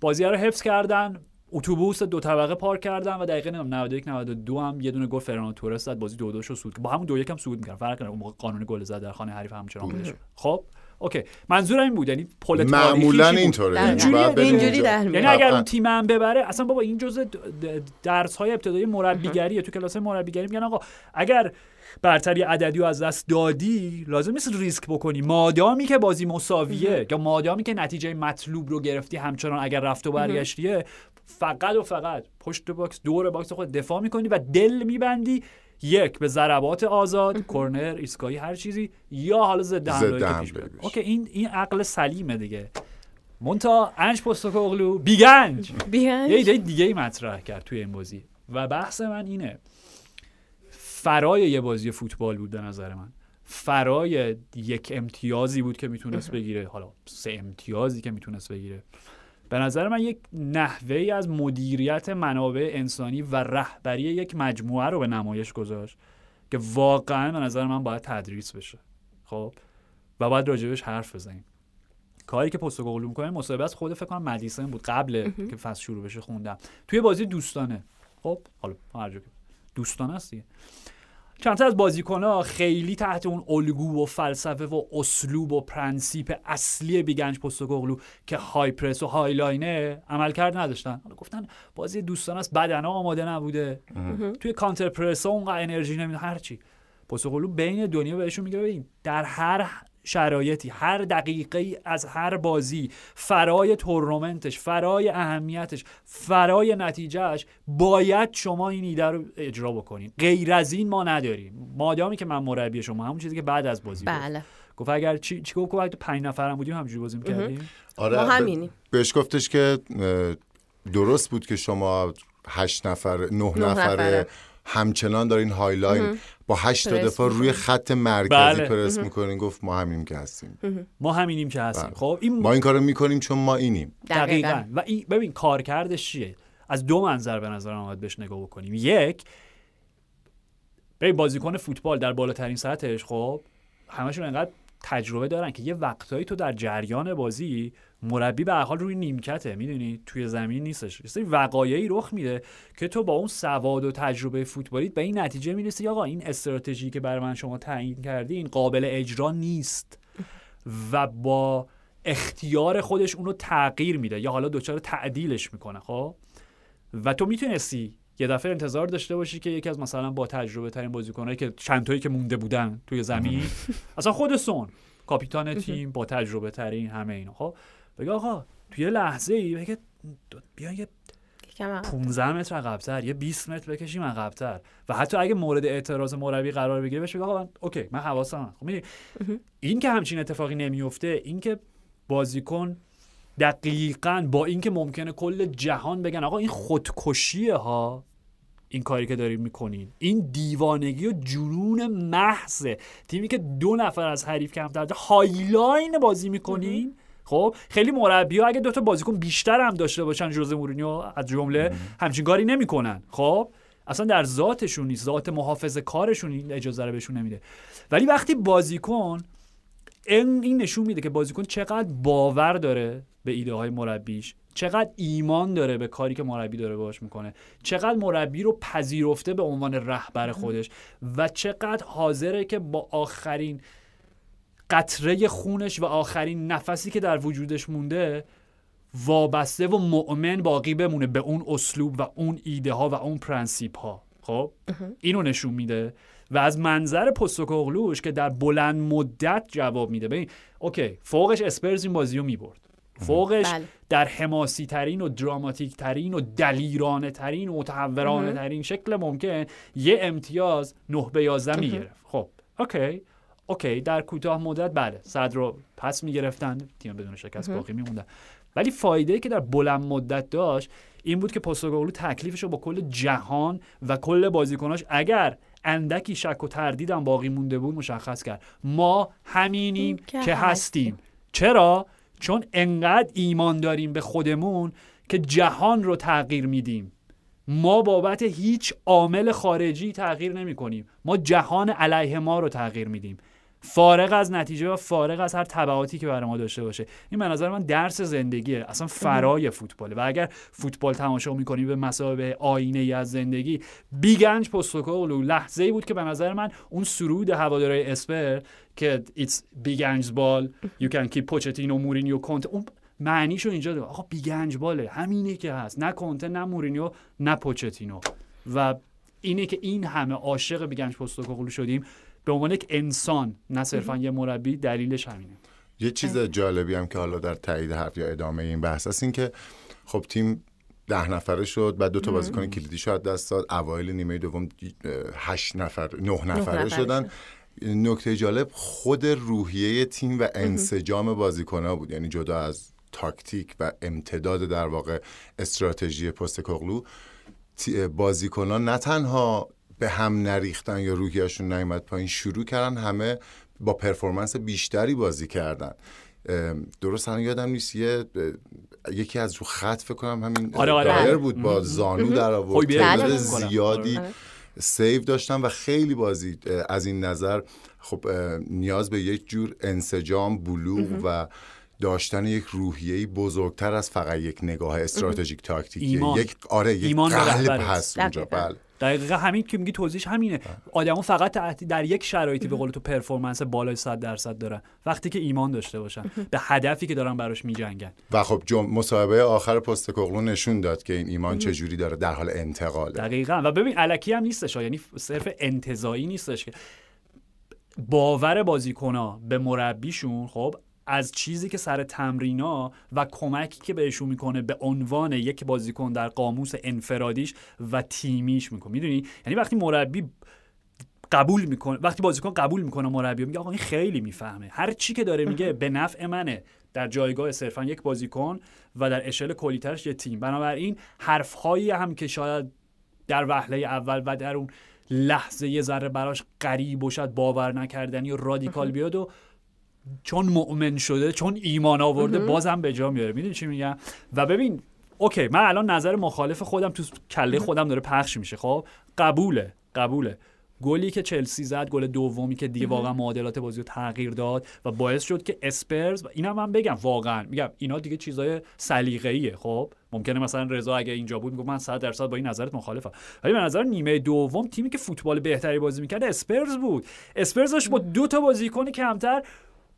بازی رو حفظ کردن. اتوبوس دو طبقه پارک کردن و دقیقه نمی‌دونم 91 92 هم یه دونه گل فرناندو تورس زد بازی دو دو شو صعود با همون دو یک هم صعود می‌کرد فرق کنه اون موقع قانون گل زده در خانه حریف همچنان بودش خب اوکی منظورم این بود یعنی پل معمولا؟ اینطوره. یعنی اینجوری اونجا. در میاد. یعنی اگر. اون تیم هم ببره اصلا بابا این جزء درس های ابتدایی مربیگریه تو کلاس مربیگری میگن آقا اگر برتری عددی رو از دست دادی لازم نیست ریسک بکنی مادامی که بازی مساویه یا مادامی که نتیجه مطلوب رو گرفتی همچنان اگر رفت و برگشتیه فقط و فقط. پشت box دور box خود دفاع می‌کنی و دل میبندی. یک به ضربات آزاد کرنر ایستگاهی هر چیزی. یا حالا ضد حمله پیش. اوکی این این عقل سلیمه دیگه. منتها انج پستوکوغلو. Big Ange! بیان یه ایده دیگه ای مطرح کرد توی این بازی. و بحث من اینه. فرای یه بازی فوتبال بود به نظر من. فرای یک امتیازی بود که می‌تونست بگیره. حالا سه امتیازی که می‌تونست بگیره. به نظر من یک نحوه ای از مدیریت منابع انسانی و رهبری یک مجموعه رو به نمایش گذاشت که واقعا به نظر من باید تدریس بشه. خب؟ و باید راجبش حرف بزنیم. کاری که پستوکوغلو می‌کنه مصاحبه از خود فکر کنم مدیسن بود قبل که فصل شروع بشه خوندم. توی بازی دوستانه. خب؟ حالا هر دوستانه است دیگه چند تا از بازیکن‌ها خیلی تحت اون الگو و فلسفه و اسلوب و پرنسیپ اصلی Big Ange پستوکوغلو که های پرس و های لاینه عملکرد نداشتن. حالا گفتن بازی دوستانه است بدنا آماده نبوده. توی کانتر پرس ها اونقدر انرژی نمیده هر چی. پستوکوغلو بین دنیا بهشون میگه ببین در هر شرایطی هر دقیقه ای از هر بازی فرای تورنمنتش فرای اهمیتش فرای نتیجهش باید شما این ایده رو اجرا بکنین. غیر از این ما نداریم. مادامی که من مربی شما همون چیزی که بعد از بازی گفت. بله. گفت اگر چی چی گفت؟ تو پنج نفرم بودیم همینجوری بازی می‌کردیم. آره ما. بهش گفتش که درست بود که شما هشت نفر نه, نه نفره نفره. همچنان دارین high line با هشت تا دفاع روی خط مرکزی بله. پرس می‌کنین. گفت ما همینیم که هستیم. ما همینیم که هستیم. بله. خب این ما این کارو می‌کنیم چون ما اینیم. دقیقا. دقیقا. و این ببین کارکردش چیه؟ از دو منظر به نظر آمد بهش نگاه بکنیم. یک ببین بازیکن فوتبال در بالاترین سطحش خب همشون انقدر تجربه دارن که یه وقتایی تو در جریان بازی مربی به حال روی نیمکته می‌دونی؟ توی زمین نیستش. یه سری وقایعی رخ میده که تو با اون سواد و تجربه فوتبالیت به این نتیجه می‌رسی آقا این استراتژی که برای من شما تعیین کردی این قابل اجرا نیست. و با اختیار خودش اونو تغییر میده. یا حالا دچار تعدیلش می‌کنه خب؟ و تو می‌تونستی یه دفعه انتظار داشته باشی که یکی از مثلا با تجربه ترین بازیکنایی که چند تایی که مونده بودن توی زمین اصلا خود سون کاپیتان تیم با تجربه ترین همه اینا خب؟ بگه آقا توی یه لحظه ای بگه بیا یه یکم عقب. 15 متر عقب‌تر یه 20 متر بکشیم عقب‌تر و حتی اگه مورد اعتراض مربی قرار بگیره بهش بگه آقا من اوکی من حواسم. خب این که همچین اتفاقی نمیفته این که بازیکن دقیقا با اینکه ممکنه کل جهان بگن آقا این خودکشیه ها این کاری که داریم می‌کنین این دیوانگی و جنون محضه تیمی که دو نفر از حریف کمتر high line بازی می‌کنین خب خیلی مربی ها اگه دو تا بازیکن بیشتر هم داشته باشن ژوزه مورینیو از جمله همچین کاری نمی‌کنن. خب اصلا در ذاتشون نیست ذات محافظه کارشون اجازه رو بهشون نمیده. ولی وقتی بازیکن این این نشون میده که بازیکن چقدر باور داره به ایده های مربیش چقدر ایمان داره به کاری که مربی داره باش می‌کنه چقدر مربی رو پذیرفته به عنوان رهبر خودش و چقدر حاضره که با آخرین قطره خونش و آخرین نفسی که در وجودش مونده وابسته و مؤمن باقی بمونه به اون اسلوب و اون ایده ها و اون پرنسیپ ها خب اینو نشون میده و از منظر پستوکوغلوش که در بلند مدت جواب میده. ببین اوکی فوقش اسپرز این بازی رو می‌برد فوقش بله. در حماسی ترین و دراماتیک ترین و دلیرانه ترین و متهورانه ترین شکل ممکن یه امتیاز نه به 11 می‌گرفت. خب اوکی. اوکی در کوتاه مدت بله صدر رو پس می‌گرفتن. تیم بدون شکست باقی میموندن. ولی فایده که در بلند مدت داشت این بود که پوستوگلو تکلیفش رو با کل جهان و کل بازیکناش اگر اندکی شک و تردیدم باقی مونده بود مشخص کرد. ما همینیم که که هستیم. چرا؟ چون انقدر ایمان داریم به خودمون که جهان رو تغییر میدیم. ما بابت هیچ عامل خارجی تغییر نمی کنیم ما جهان علیه ما رو تغییر میدیم. فارغ از نتیجه و فارغ از هر تبعاتی که برای ما داشته باشه. این به نظر من درس زندگیه. اصلا فرای فوتباله. و اگر فوتبال تماشا می‌کنی به مسابقه آینه ای از زندگی بیگ انج پستوکوغلو لحظه ای بود که به نظر من اون سرود هوادارهای اسپر که it's Big Ange ball you can keep پوچتینو مورینیو کنته اون معنیشو اینجا داره. آقا Big Ange ball ـه. همینه که هست. نه کنته نه مورینیو نه پوچتینو و اینه که این همه عاشق بیگ انج پستوکوغلو شدیم. به عنوان یک انسان نه صرفا یه مربی دلیلش همینه. یه چیز جالبی هم که حالا در تایید حرف یا ادامه این بحث هست این که خب تیم ده نفره شد بعد دو تا بازیکن کلیدی شد دست داد. اوایل نیمه دوم هشت نفر نه نفره نفره شدن. نکته جالب خود روحیه تیم و انسجام بازیکنها بود. یعنی جدا از تاکتیک و امتداد در واقع استراتژی پست کغلو بازیکنان نه تنها به هم نریختن یا روحیهشون نیومد پایین شروع کردن همه با پرفورمنس بیشتری بازی کردن درست الان یادم نیست یه یکی از رو خط فکر کنم همین آره، آره. دایر بله. بود با زانو در آورد هویبرگ تعداد بله. زیادی آره. save داشتن و خیلی بازی از این نظر خب نیاز به یک جور انسجام بلوغ و داشتن یک روحیه بزرگتر از فقط یک نگاه استراتژیک تاکتیکی ایمان. یک آره یک قلب هست اونجا. بله دقیقا همین که میگی توضیحش همینه. آدمو فقط تحت- در یک شرایطی به قول تو performance بالای 100 درصد دارن. وقتی که ایمان داشته باشن. به هدفی که دارن براش میجنگن. و خب جم... مصاحبه آخر پست کغلو نشون داد که این ایمان چجوری داره در حال انتقاله. دقیقا. و ببین علکی هم نیستش ها. یعنی صرف انتظایی نیستش که. باور بازیکنها به مربیشون خب از چیزی که سر تمرینا و کمکی که بهشون می‌کنه به عنوان یک بازیکن در قاموس انفرادیش و تیمیش می‌کنه. می‌دونی؟ یعنی وقتی مربی قبول می‌کنه وقتی بازیکن قبول می‌کنه مربی میگه آقا این خیلی می‌فهمه. هر چی که داره میگه به نفع منه. در جایگاه صرفا یک بازیکن و در اشل کلیترش یه تیم. بنابراین حرفهایی هم که شاید در وهله اول و در اون لحظه یه ذره براش غریب و شاید باور نکردنی و رادیکال بیاد و چون مؤمن شده چون ایمان آورده بازم به جا میاره. می‌دونی چی میگم؟ و ببین اوکی من الان نظر مخالف خودم تو کله خودم داره پخش میشه خب؟ قبوله قبوله. گلی که چلسی زد گل دومی که دیگه واقعا معادلات بازی رو تغییر داد و باعث شد که اسپرز و اینم من بگم واقعا میگم اینا دیگه چیزای سلیقه‌ایه خب؟ ممکنه مثلا رضا اگه اینجا بود می‌گفت من 100 درصد با این نظرت مخالفم. ولی به نظر نیمه دوم تیمی که فوتبال بهتری بازی می‌کرد اسپرز بود. اسپرز داشت با دو تا بازیکن کمتر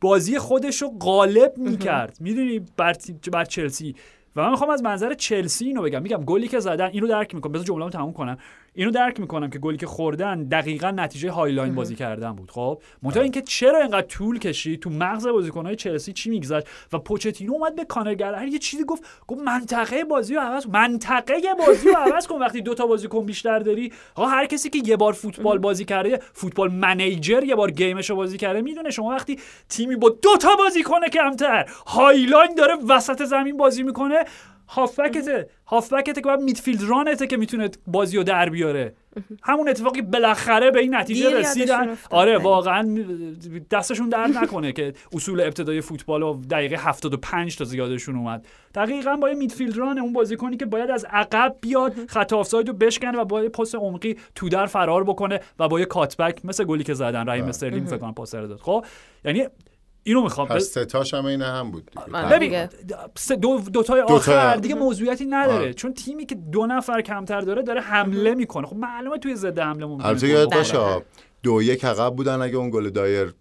بازی خودش رو غالب می‌کرد. می‌دونی بر, بر چلسی. و من می‌خوام از منظر چلسی اینو بگم. میگم گلی که زدن اینو درک می‌کنم بذار جمله‌مو تموم کنم. اینو درک می‌کنم که گلی که خوردن دقیقا نتیجه high line بازی کردن بود خب؟ منتها اینکه چرا اینقدر طول کشید تو مغز بازیکنهای چلسی چی میگذشت و پوچتینو اومد به کانر گلگر یه چیزی گفت گفت منطقه بازی رو عوض منطقه بازی رو عوض کن وقتی دو تا بازیکن بیشتر داری. آقا هر کسی که یه بار فوتبال بازی کرده Football Manager یه بار game ش رو بازی کرده می‌دونه شما وقتی تیمی با دو تا بازیکن کمتر high line داره وسط زمین بازی می‌کنه. هافبکته هافبکته که باید midfield run ته که می‌تونه بازی رو در بیاره. همون اتفاقی بالاخره به این نتیجه رسیدن. آره بله. واقعا دستشون درد نکنه که اصول ابتدایی فوتبال رو دقیقه 75 تا زیادشون اومد. دقیقا با یه میدفیلد ران اون بازیکنی که باید از عقب بیاد خط آفساید رو بشکنه و با یه پاس عمقی تو در فرار بکنه و با یه کاتبک مثل گلی که زدن رحیم استرلینگ فکر کنم پاس داد. خب یعنی اینو می‌خوام پس ستاش هم این هم بود. من- ببین دو دوتای دوتا. آخر دیگه موضوعیتی نداره آره. چون تیمی که دو نفر کمتر داره داره حمله می‌کنه خب معلومه توی ضد حمله ممکنه البته یاد. باشه دو یک عقب بودن اگه اون گل دایر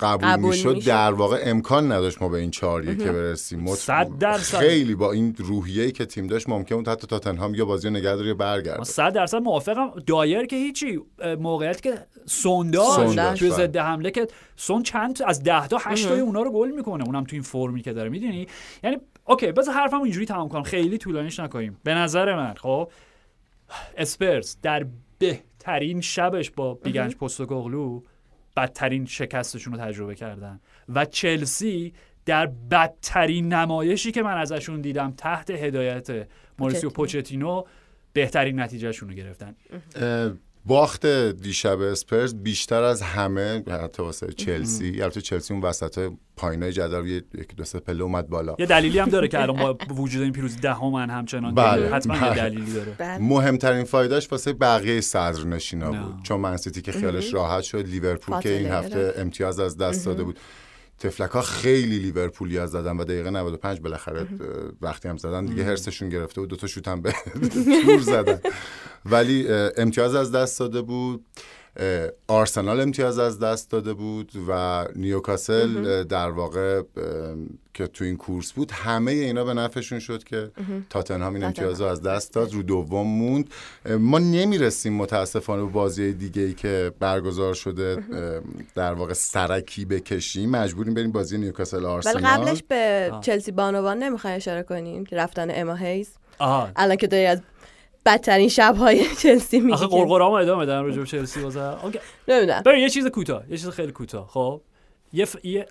قبول, قبول می‌شد می‌شد. در واقع امکان نداشت ما به این چهار که برسیم. صد درصد. خیلی با این روحیه‌ای که تیم داشت ممکن بود حتی تاتنهام یا بازی رو نگه داره یا برگرده. من صد درصد موافقم. دایر که هیچی موقعیت که سون داشت سون داشت، توی بله. ضد حمله که سون چند تا- از ده تا هشت تای اونا رو گل می‌کنه. اونم تو این فرمی که داره می‌دونی؟ یعنی اوکی بذار حرفم اینجوری تمام کنم. خیلی طولانیش نکنیم. به نظر من خب اسپرس در بهترین شبش با بیگنج پستوکوغلو بدترین شکستشون رو تجربه کردن. و چلسی در بدترین نمایشی که من ازشون دیدم تحت هدایت مورسیو پوچتینو. بهترین نتیجهشون رو گرفتن. باخت دیشب اسپرز بیشتر از همه حتی واسه چلسی البته چلسی اون وسط پایینای جدول یک دو سه پله اومد بالا یه دلیلی هم داره که الان با وجود این پیروزی دهمن همچنان بله، حتما یه بله. دلیلی داره بله. مهمترین فایدهش واسه بقیه صدر نشینا نه. بود چون منسیتی که خیالش راحت شد لیورپول که این هفته. امتیاز از دست داده بود تفلک ها خیلی لیورپولی زدن و دقیقه 95 بالاخره وقتی هم زدن دیگه هرسشون گرفته بود دو تا شوت هم به تور زدن. ولی امتیاز از دست داده بود. آرسنال امتیاز از دست داده بود و نیوکاسل در واقع که تو این کورس بود همه اینا به نفعشون شد که تاتنهام این امتیاز رو از دست داد رو دوم موند. ما نمی‌رسیم متاسفانه به بازی دیگه ای که برگزار شده در واقع سرکی بکشیم. مجبوریم بریم بازی نیوکاسل ولی آرسنال. قبلش به چلسی بانوان نمی‌خوای اشاره کنیم که رفتن اما هیز. الان که داری از بدترین شبهای چلسی میگی آخه قرقرامو ادامه بدم راجع به چلسی بازم اوکی. نمی‌دونم. ببین یه چیز کوتاه یه چیز خیلی کوتاه. خب یه ف... یه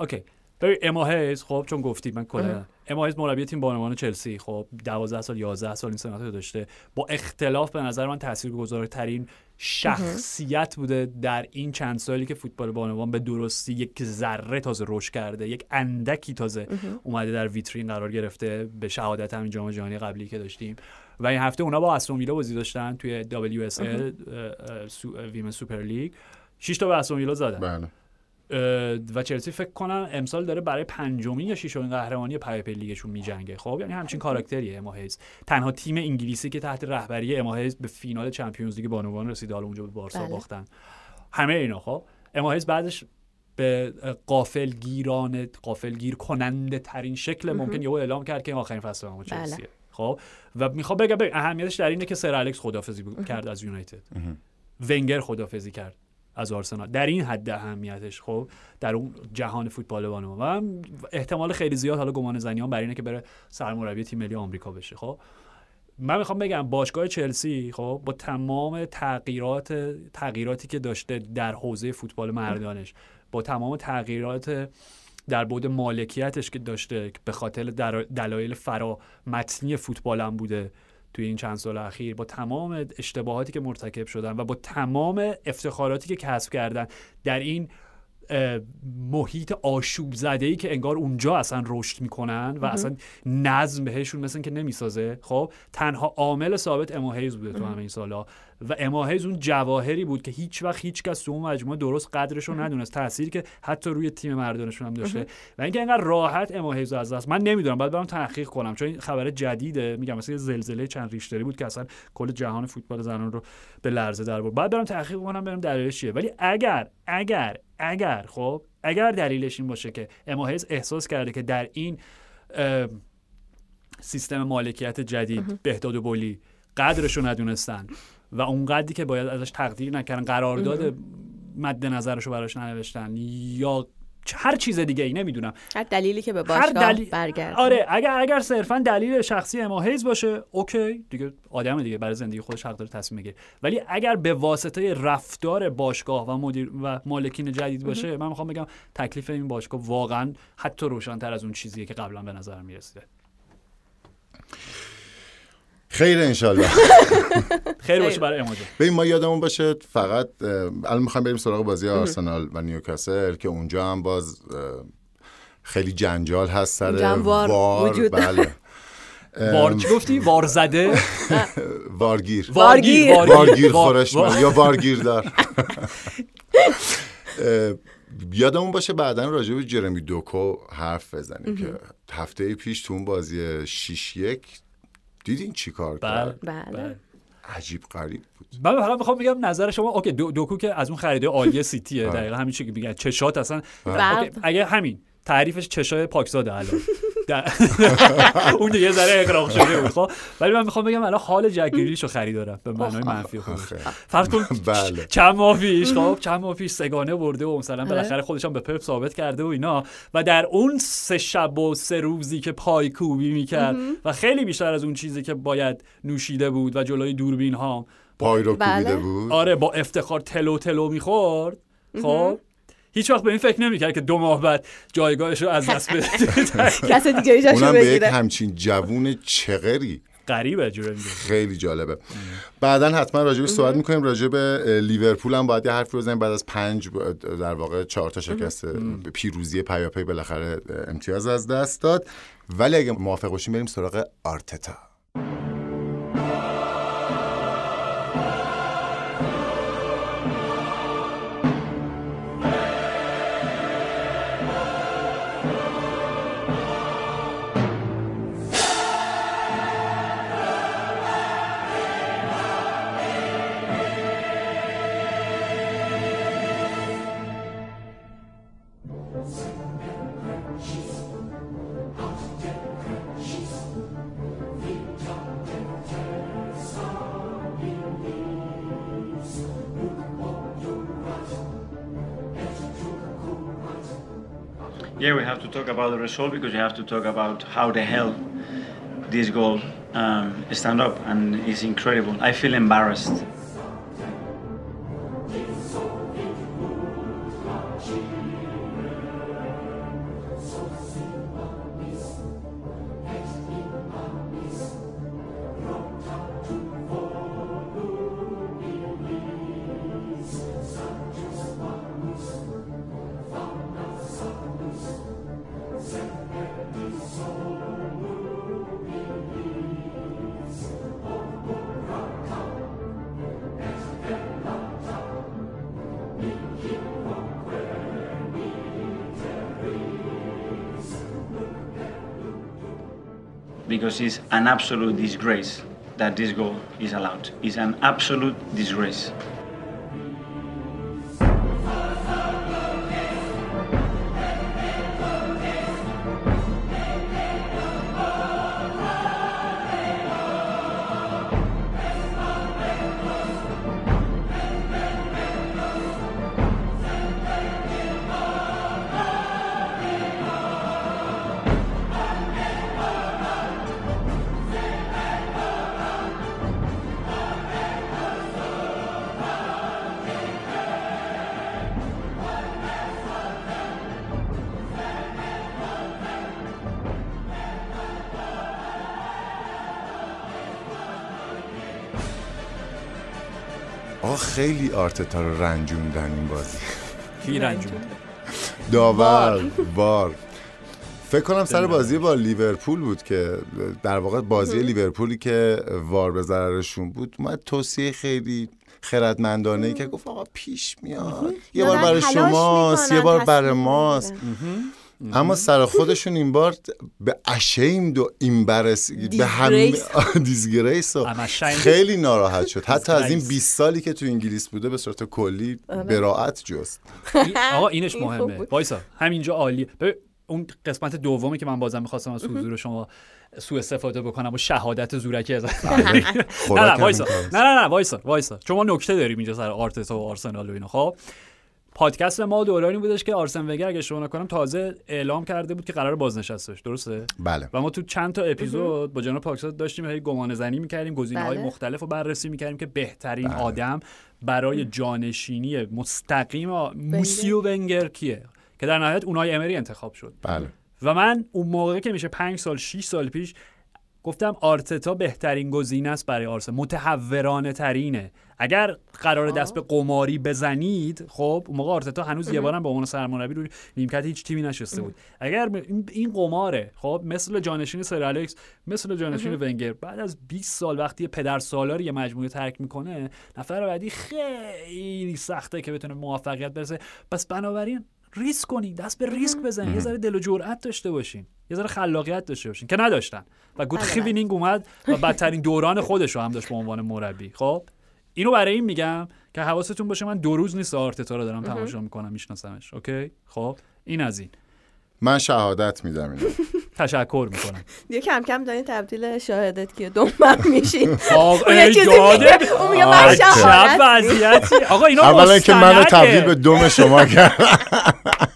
اوکی. ببین اما هیز خب چون گفتی من کلا اما هیز مربی تیم بانوان چلسی. خب 12 سال 11 سال این رو داشته. با اختلاف به نظر من تاثیرگذارترین شخصیت بوده در این چند سالی که فوتبال بانوان به درستی یک ذره تازه رشد کرده یک اندکی تازه اومده در ویترین قرار گرفته به شهادت همین جام جهانی قبلی که داشتیم. و این هفته اونا با استون ویلا بازی داشتن توی WSL Women Super League. 6 تا به استون ویلا زدن. بله. و چلسی فکر کنم امسال داره برای پنجمین یا ششمین قهرمانی پیاپی لیگشون میجنگه. خب یعنی همچین کاراکتریه اما هیز تنها تیم انگلیسی که تحت رهبری اما هیز به فینال چمپیونز لیگ بانوان رسید حالا اونجا به بارسا بله. باختن. همه اینا خب. اما هیز بعدش به غافل گیران غافل گیر کننده ترین شکل ممکن یهو اعلام کرد که این آخرین فصل ما بله. خب؟ و می‌خوام بگم ببین، اهمیتش در اینه که سر الکس خدافظی کرد از یونایتد. ونگر خدافظی کرد از آرسنال. در این حد اهمیتش خب؟ در اون جهان فوتبال بانو. و احتمال خیلی زیاد حالا گمان زنیان بر اینه که بره سرمربی تیم ملی آمریکا بشه خب؟ من می‌خوام بگم باشگاه چلسی خب؟ با تمام تغییرات تغییراتی که داشته در حوزه فوتبال مردانش با تمام تغییرات در بود مالکیتش که داشته به خاطر دلایل فرا متنی فوتبال هم بوده توی این چند سال اخیر با تمام اشتباهاتی که مرتکب شدن و با تمام افتخاراتی که کسب کردن در این محیط آشوب زده ای که انگار اونجا اصلا رشد می‌کنن و اصلا نظم بهشون مثل که نمی‌سازه. خب تنها عامل ثابت اماهیز بوده تو همه این سالا و اماهیز اون جواهری بود که هیچ وقت هیچ کس تو اون مجموعه درست قدرش رو ندونست. تأثیری که حتی روی تیم مردانشون هم داشته. و اینکه انقدر راحت اماهیز از دست. من نمی‌دونم. بعد برام تحقیق کنم. چون این خبر جدیده. میگم مثلا زلزله چند ریشتری بود که اصلا کل جهان فوتبال زنان رو به لرزه در برد. بعد برام تحقیق کنم برم دلیلش چیه. ولی اگر اگر اگر خب اگر دلیلش این باشه که اماهیز احساس کرده که در این سیستم مالکیت جدید بهداد و بولی قدرش رو ندونستن. و اون قدری که باید ازش تقدیر نکردن قرارداد مد نظرش رو براش ننوشتن یا هر چیز دیگه ای نمی‌دونم. هر دلیلی که به باشگاه دلیل... برگرد آره اگر اگر صرفا دلیل شخصی اماهیز باشه اوکی. دیگه آدم دیگه برای زندگی خودش حق داره تصمیم بگیره. ولی اگر به واسطه رفتار باشگاه و مدیر و مالکین جدید باشه من می‌خوام بگم تکلیف این باشگاه واقعا حتی روشنتر از اون چیزیه که قبلا به نظر می‌رسیده. خیر انشالله. خیر باشه برای اماجه ببین ما یادمون باشه فقط الان می‌خوایم بریم سراغ بازی آرسنال و نیوکاسل که اونجا هم باز خیلی جنجال هست سر وار, وجود بله. وار چی گفتی؟ وار زده؟ وارگیر. وارگیر. وارگیر. خورش یا وارگیر دار. یادمون باشه بعدا راجع به جرمی دوکو حرف بزنیم که هفته پیش تو اون بازی 6 یک دیدین چی کار کرد؟ بله, بله. عجیب غریب بود. من حالا می‌خوام بگم نظر شما اوکی دو دوکو که از اون خریده عالی سیتیه دقیقا همین چیزی که میگن چشات اصلا. اگه همین تعریفش چشای پاکزاده الان. اون دیگه ذره اقراق شده بود خب؟ ولی من می‌خوام بگم الان حال جگریش رو خریدارم به معنای منفی خودش. فرض کن بله. چند ماه پیش خب؟ چند ماه پیش سگانه برده و مثلا آره. بالاخره خودش هم به پپ ثابت کرده و اینا. و در اون سه شب و سه روزی که پای کوبی می‌کرد و خیلی بیشتر از اون چیزی که باید نوشیده بود و جلوی دوربین ها. پای رو کوبیده بله. بود؟ آره با افتخار تلو تلو می‌خورد. خب؟ هیچ وقت به این فکر نمی‌کرد که دو ماه بعد جایگاهش رو از دست بده. کس دیگه جاشو اونم به یک همچین جوون چغری. غریبه جوره خیلی جالبه. بعدا حتما راجع به صحبت می‌کنیم راجع به لیورپول هم باید یه حرف بزنیم. بعد از پنج در واقع چهار تا شکست پیروزی پیاپی بالاخره امتیاز از دست داد. ولی اگه موافق باشیم بریم سراغ آرتتا. Talk about the result because you have to talk about how the hell this goal um, stand up, and it's incredible. I feel embarrassed. Because it's an absolute disgrace that this goal is allowed. It's an absolute disgrace. آرتتا رو رنجوندن این بازی. کی رنجون داور بار فکر کنم سر بازی با لیورپول بود که در واقع بازی لیورپولی که وار به ضررشون بود اومد توصیه خیلی خردمندانه ای که گفت آقا پیش میاد. یه بار برای شماست یه بار برای ماست. اما سر خودشون این بار به اشیمد و ایمبرس به همه Disgrace. خیلی ناراحت شد. حتی از این Disgrace. 20 سالی که تو انگلیس بوده به صورت کلی برائت جست. این- آقا اینش این مهمه. وایسا همینجا عالیه ببین، اون قسمت دومی که من بازم می‌خواستم از حضور شما سوء استفاده بکنم و شهادت زورکی از نه خوراک نه هم وایسا این. نه نه نه وایسا وایسا. چون ما نکته داریم اینجا سر آرتتا و آرسنال و اینا. خب؟ پادکست ما دورانی بودش که آرسن ونگر اگه اشتباه نکنم تازه اعلام کرده بود که قرار بازنشستش درسته؟ بله. و ما تو چند تا اپیزود با جناب پاکزاد داشتیم هی گمان زنی می‌کردیم گزینه های بله. مختلف رو بررسی می‌کردیم که بهترین بله. آدم برای جانشینی مستقیم موسیو ونگر کیه؟ که در نهایت اونای امری انتخاب شد. بله. و من اون موقع که میشه پنج سال 6 سال پیش گفتم آرتتا بهترین گزینه است برای آرسنال. متحورانه ترینه. اگر قرار دست به قماری بزنید خب اون موقع آرتتا هنوز یه بارم به عنوان سرمربی روی نیمکت هیچ تیمی نشسته بود. اگر این- قماره خب مثل جانشین سر الکس مثل جانشین ونگر بعد از 20 سال وقتی پدر سالاری یه مجموعه ترک می‌کنه نفر بعدی خیلی سخته که بتونه موفقیت برسه. پس بنابراین ریسک کنین دست به ریسک بزنین یه ذره دل و جرأت داشته باشین یه ذره خلاقیت داشته باشین که نداشتن. و گوت بله. خیوینینگ اومد و بدترین دوران خودش رو هم داشت به عنوان مربی. خب اینو برای این میگم که حواستون باشه من دو روز نیست آرتتا رو دارم تماشا می‌کنم میشناسمش. اوکی؟ خب این از این. من شهادت میدم اینو. تشکر می‌کنم. دیگه کم کم دارین تبدیل شاهدت که دنبال میشین. آقا شهادت وضعیتی. آقا اینا اولا که منو. تبدیل به دم شما کرد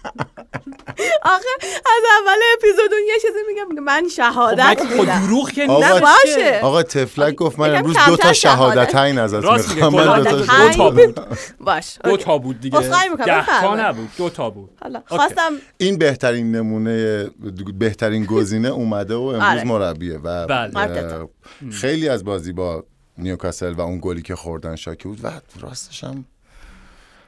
آخه از اول اپیزود اون یه چیزی میگه من خب شهادت میدم دروغ که آقا- نه باشه. آقا تفلک گفت من امروز دو تا شهادت. ازت راست میگه می‌خوام من دو دو تا بود باش دو. تا بود دیگه ده تا. نبود دو تا بود حالا. خواستم این بهترین نمونه بهترین گزینه اومده و امروز آره. مربیه و بله. خیلی از بازی با نیوکاسل و اون گلی که خوردن شاکی بود و راستش هم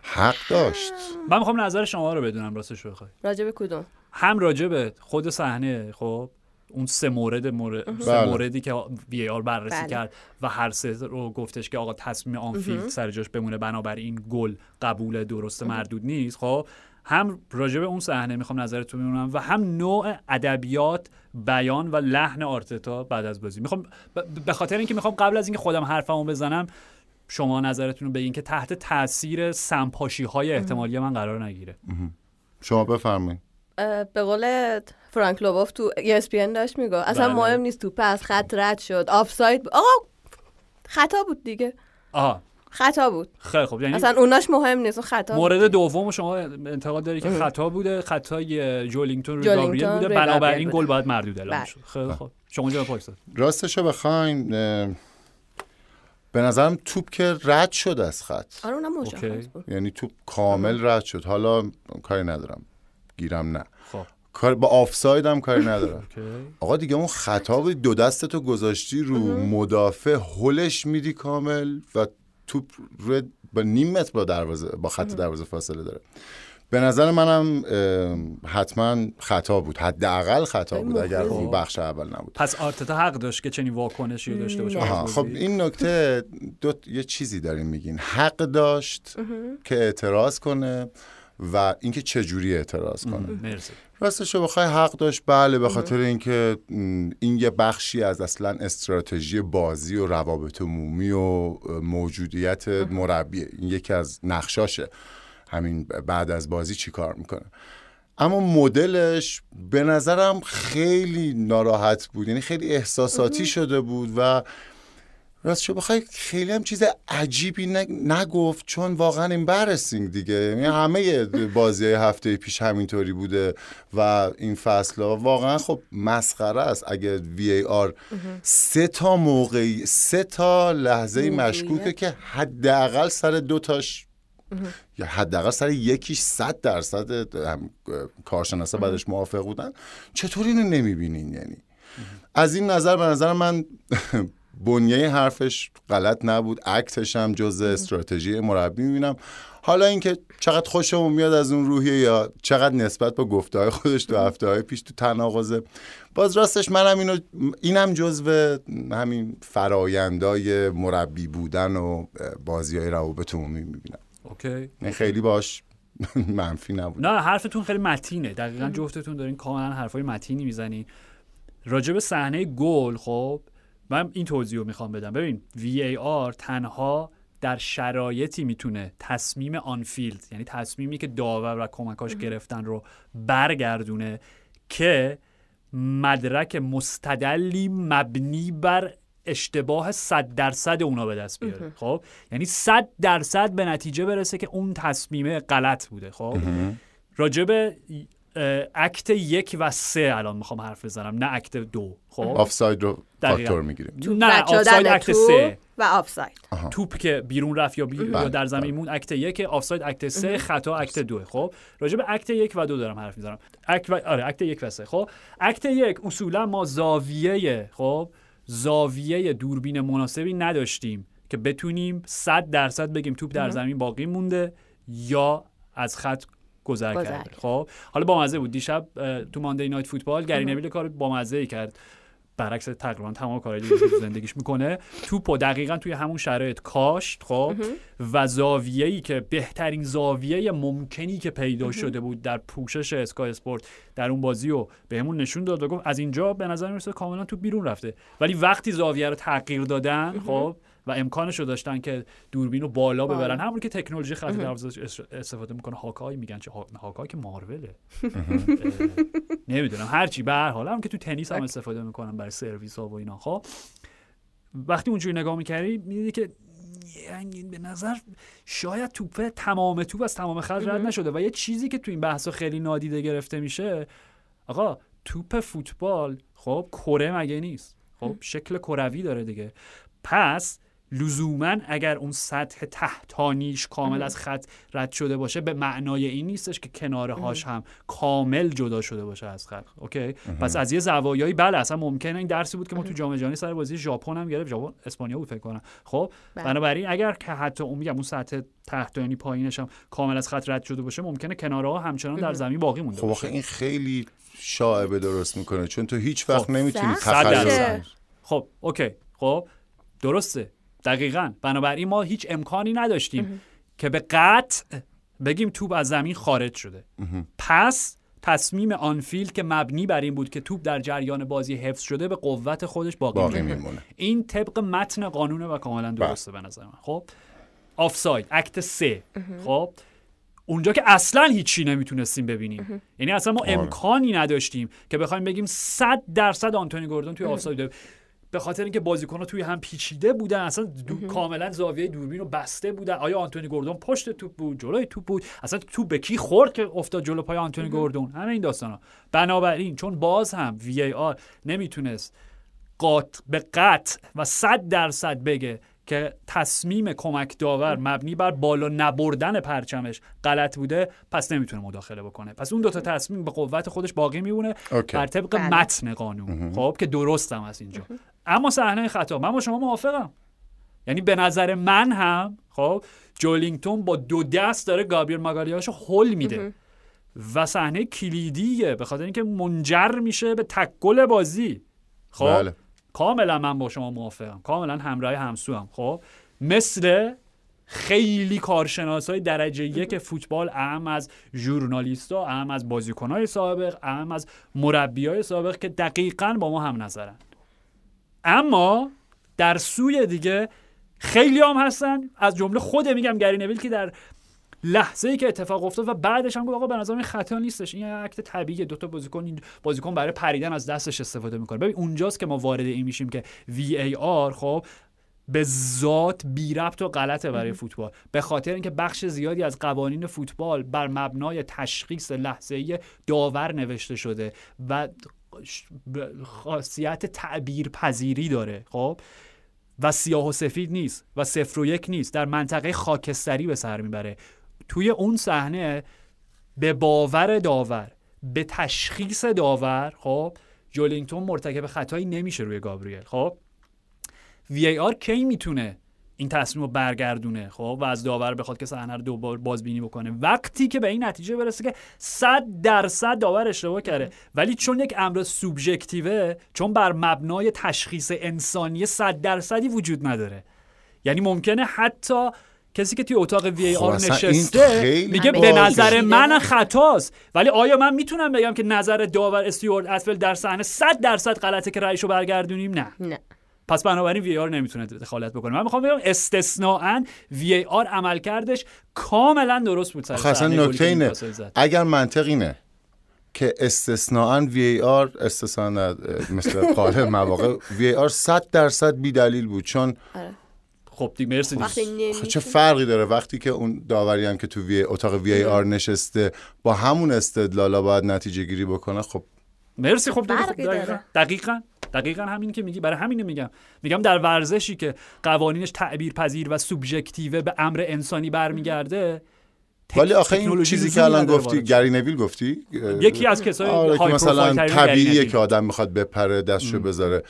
حق داشت. من می‌خوام نظر شما رو بدونم راستش بخوای. راجع به کدوم؟ هم راجع به خود صحنه خب اون سه مورد مورد سه بله. موردی که وی آر بررسی بله. کرد و هر سه رو گفتش که آقا تصمیم آنفیلد سر جاش بمونه بنابراین گل قبول درست مردود نیست. خب هم راجع به اون صحنه می‌خوام نظرتون بدونم و هم نوع ادبیات بیان و لحن آرتتا بعد از بازی. می‌خوام به خاطر اینکه می‌خوام قبل از اینکه خودم حرفمو بزنم شما نظرتون رو بگین که تحت تاثیر سمپاشی های احتمالی من قرار نگیره. شما بفرمایید. به قول فرانک لوبوف تو ESPN داشت میگو اصلا بله. مهم نیست توپ از خط رد شد آفساید بود. آقا خطا بود دیگه. آها. خطا بود. خیلی خب یعنی اصلا اوناش مهم نیست اون خطا بود. مورد دوم شما انتقاد داری که خطا بوده خطای جولینگتون روی جولینگتون گابریل بوده بنابراین گل. باید مردود اعلام بله. شد. خیلی خب شما جواب پاکستان راستشو بخواین اه، به نظرم توپ که رد شد از خط. آره اونم بود. یعنی توپ کامل رد شد. حالا کاری ندارم. گیرم نه. خب. کار با آفساید هم کاری ندارم. اوکی. آقا دیگه اون خطا بود. دو دستتو گذاشتی رو مدافع. هلش میدی کامل و توپ روی با نیم متر با دروازه با خط دروازه فاصله داره. به نظر منم حتما خطا بود. حداقل خطا بود اگر. اون بخش اول نبود. پس آرتتا حق داشت که چنین واکنشی رو داشته باشه؟ خب. این نکته دو یه چیزی داریم میگین. حق داشت که اعتراض کنه و اینکه چجوری اعتراض کنه. مرسی. راستش رو بخوای حق داشت بله به خاطر اینکه این یه بخشی از اصلا استراتژی بازی و روابط عمومی و موجودیت مربیه این یکی از نقشاشه. همین بعد از بازی چی کار می‌کنه. اما مدلش به نظرم خیلی ناراحت بود. یعنی خیلی احساساتی شده بود و راستش رو بخوای خیلی هم چیز عجیبی نگ- نگفت چون واقعا این برسینگ دیگه. یعنی همه بازی هفته پیش همینطوری بوده و این فصل ها. واقعا خب مسخره است اگه وی ای آر سه تا موقعی سه تا لحظه. مشکوکه که حداقل سر دو تاش یا حداقل سر یکیش صد درصد هم کارشناسا بعدش موافق بودن. چطور اینو نمی‌بینین یعنی؟ از این نظر به نظر من بنیه حرفش غلط نبود. اکتش هم جز استراتژی مربی می‌بینم. حالا اینکه چقدر خوشمون میاد از اون روحیه یا چقدر نسبت با گفته های خودش تو هفته های پیش تو تناقضه باز راستش منم اینو اینم جزو همین فرایندای مربی بودن و بازی های روابط عمومی می‌بینم. اوکی. نه خیلی باش منفی نبود. نه حرفتون خیلی متینه. دقیقا جفتتون دارین کاملا حرفای متینی می‌زنین. راجع به صحنه گل خب من این توضیح رو می‌خوام بدم. ببین VAR تنها در شرایطی می‌تونه تصمیم آنفیلد یعنی تصمیمی که داور و کمکاش گرفتن رو برگردونه که مدرک مستدلی مبنی بر اشتباه صد درصد اونا به دست بیاره. خب؟ یعنی صد درصد به نتیجه برسه که اون تصمیمه غلط بوده. خب؟ راجب act یک و سه الان می‌خوام حرف بزنم نه act دو. خب؟ آفساید رو. فاکتور می‌گیریم. نه آفساید act سه. و آفساید توپ که بیرون رفت یا, بی... یا بله، در زمین مون act یک آفساید act سه خطا act دو. خب؟ راجع به act یک و دو دارم حرف می‌زنم. act و... آره act یک و سه. خب؟ اکت یک اصولا ما زاویه خب؟ زاویه دوربین مناسبی نداشتیم که بتونیم 100 درصد بگیم توپ در زمین باقی مونده یا از خط گذر کرده. کرد. خب حالا با مزه بود. دیشب تو ماندی نایت فوتبال گری نویل کار با مزه ای کرد. برعکس تقریبا تمام کارهایی که تو زندگیش می‌کنه توپو دقیقا توی همون شرایط کاشت خب و زاویه‌ای که بهترین زاویه ممکنی که پیدا شده بود در پوشش اسکای اسپورت در اون بازی رو بهمون نشون داد و گفت از اینجا به نظر می‌رسه کاملا تو بیرون رفته. ولی وقتی زاویه رو تغییر دادن خب و امکانش رو داشتن که دوربین رو بالا ببرن. همون که تکنولوژی خط دروازه استفاده می‌کنه. هاکای میگن چه ها- هاکای که ماروله نمی‌دونم. هرچی به هر حال. هم که تو تنیس هم استفاده می‌کنن برای سرویس ها و اینا. خب. وقتی اونجوری نگاه می‌کردی می‌دیدی که به نظر شاید توپه تمام توپ از تمام خط رد نشده و یه چیزی که تو این بحث خیلی نادیده گرفته میشه آقا توپ فوتبال خب کره مگه نیست؟ خب شکل کروی داره دیگه. پس لزوما اگر اون سطح تحتانیش کامل از خط رد شده باشه به معنای این نیستش که کناره هاش هم کامل جدا شده باشه از خط اوکی؟ پس از یه زوایایی بله اصلا ممکنه این درسی بود که ما تو جام جهانی سر بازی ژاپن هم گرفت ژاپن اسپانیا بود فکر کنم. خب بله. بنابراین اگر که حتی اون میگم اون سطح تحتانی پایینش هم کامل از خط رد شده باشه ممکنه کناره ها همچنان در زمین باقی مونده خب باشه. این خیلی شائبه درست می‌کنه چون تو هیچ وقت خب، نمی‌تونی تخیل. خب okay. خب درسته. دقیقا. بنابراین ما هیچ امکانی نداشتیم که به قطع بگیم توپ از زمین خارج شده. پس تصمیم on-field که مبنی بر این بود که توپ در جریان بازی حفظ شده به قوت خودش باقی, باقی می‌مونه. این طبق متن قانونه و کاملا درسته به نظر من. خب؟ آفساید act سه. خب؟ اونجا که اصلا هیچی نمی‌تونستیم ببینیم. یعنی اصلا ما آره. امکانی نداشتیم که بخوایم بگیم 100 درصد آنتونی گوردون توی آفساید. به خاطر اینکه بازیکن‌ها توی هم پیچیده بودن اصلا دو کاملا زاویه دوربین رو بسته بودن. آیا آنتونی گوردون پشت توپ بود جلوی توپ بود؟ اصلا توپ به کی خورد که افتاد جلو پای آنتونی گوردون؟ همه این داستانا. بنابراین چون باز هم وی آر نمی‌تونست قاط به قطع و صد درصد بگه که تصمیم کمک داور مبنی بر بالا نبردن پرچمش غلط بوده پس نمی‌تونه مداخله بکنه. پس اون دوتا تصمیم به قوت خودش باقی میمونه. بر طبق بله. متن قانون. خب که درستم از اینجا. اما صحنه خطا من با شما موافقم. یعنی به نظر من هم خب جولینگتون با دو دست داره گابریل ماگالیاشو هول میده. و صحنه کلیدیه. به خاطر اینکه منجر میشه به تکل بازی. خب؟ بله. کاملا من با شما موافقم. کاملا همراه همسو هم خب؟ مثل خیلی کارشناس های درجه یک فوتبال اهم از ژورنالیستا اهم از بازیکن های سابق اهم از مربی های سابق که دقیقا با ما هم نظرن. اما در سوی دیگه خیلی هم هستن. از جمله خود میگم گری نویل که در لحظه ای که اتفاق افتاد و بعدش هم گفت آقا به نظر من خطا نیستش. این یه اکت طبیعیه دو تا بازیکن این بازیکن برای پریدن از دستش استفاده می‌کنه. ببین اونجاست که ما وارد این میشیم که وی ای آر خب به ذات بی ربط و غلطه برای فوتبال. به خاطر اینکه بخش زیادی از قوانین فوتبال بر مبنای تشخیص لحظه‌ای داور نوشته شده و خاصیت تعبیر پذیری داره خب؟ و سیاه و سفید نیست و صفر و یک نیست در منطقه خاکستری به سر می‌بره. توی اون صحنه به باور داور به تشخیص داور خب؟ جولینگتون مرتکب خطایی نمیشه روی گابریل خب؟ وی آر کی می‌تونه این تصمیم رو برگردونه خب؟ و از داور بخواد که صحنه رو دوبار بازبینی بکنه. وقتی که به این نتیجه برسه که 100 درصد داور اشتباه کرده. ولی چون یک امر سوبژکتیوه چون بر مبنای تشخیص انسانی 100 درصدی وجود نداره. یعنی ممکنه حتی کسی که توی اتاق وی خب آر نشسته میگه به نظر من. خطاست. ولی آیا من می‌تونم بگم که نظر داور استیوارد اتفل در صحنه 100 درصد غلطه که رأیشو برگردونیم؟ نه. نه. پس بنابراین وی آر نمی‌تونه دخالت بکنه. من می‌خوام بگم استثناءا وی آر عملکردش کاملا درست بود سر اصلا نکته اینه. اگر منطق اینه که استثناءا وی آر استثناء نه، مثل قالب مواقع وی آر 100 درصد بی دلیل بود. چون خب دیگه مرسی. خب چه فرقی داره؟ وقتی که اون داوری هم که تو وی اتاق وی آر نشسته با همون استدلالا باید نتیجه گیری بکنه خب. مرسی. خب. داره. دقیقاً. دقیقاً همین که میگی برای همینه میگم. میگم در ورزشی که قوانینش تعبیر پذیر و سوبژکتیو به امر انسانی برمیگرده ولی آخه این چیزی که الان گفتی گری نویل گفتی؟ یکی از کسای آره که مثلا طبیعیه. که آدم می‌خواد بپره دستشو بذاره.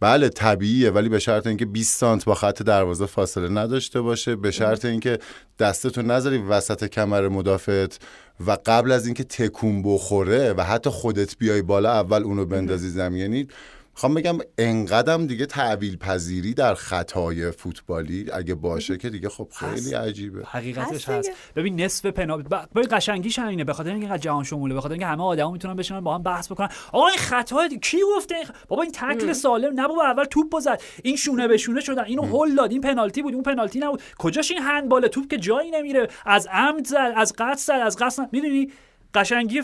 بله طبیعیه ولی به شرط اینکه 20 سانت با خط دروازه فاصله نداشته باشه. به شرط اینکه دستتو نذاری وسط کمر مدافعت و قبل از اینکه تکون بخوره و حتی خودت بیای بالا اول اونو بندازی زمین یعنی می‌خوام بگم انقدم دیگه تعویل پذیری در خطای فوتبالی اگه باشه که دیگه خب خیلی عجیبه. حقیقتش هست. ببین نصف پنالتی ب- ببین قشنگیش همینه به خاطر اینکه جهان شموله به خاطر اینکه همه آدما می‌تونن بشینن با هم بحث بکنن. آقا این خطا کی گفته بابا این تکل سالم نه بابا اول توپ زد. این شونه به شونه شدن. اینو هول داد. این پنالتی بود اون پنالتی نبود. کجاش این هندبال توپ که جایی نمیره؟ از عمد زد از قصد زد از قصد می‌دونی؟ قشنگی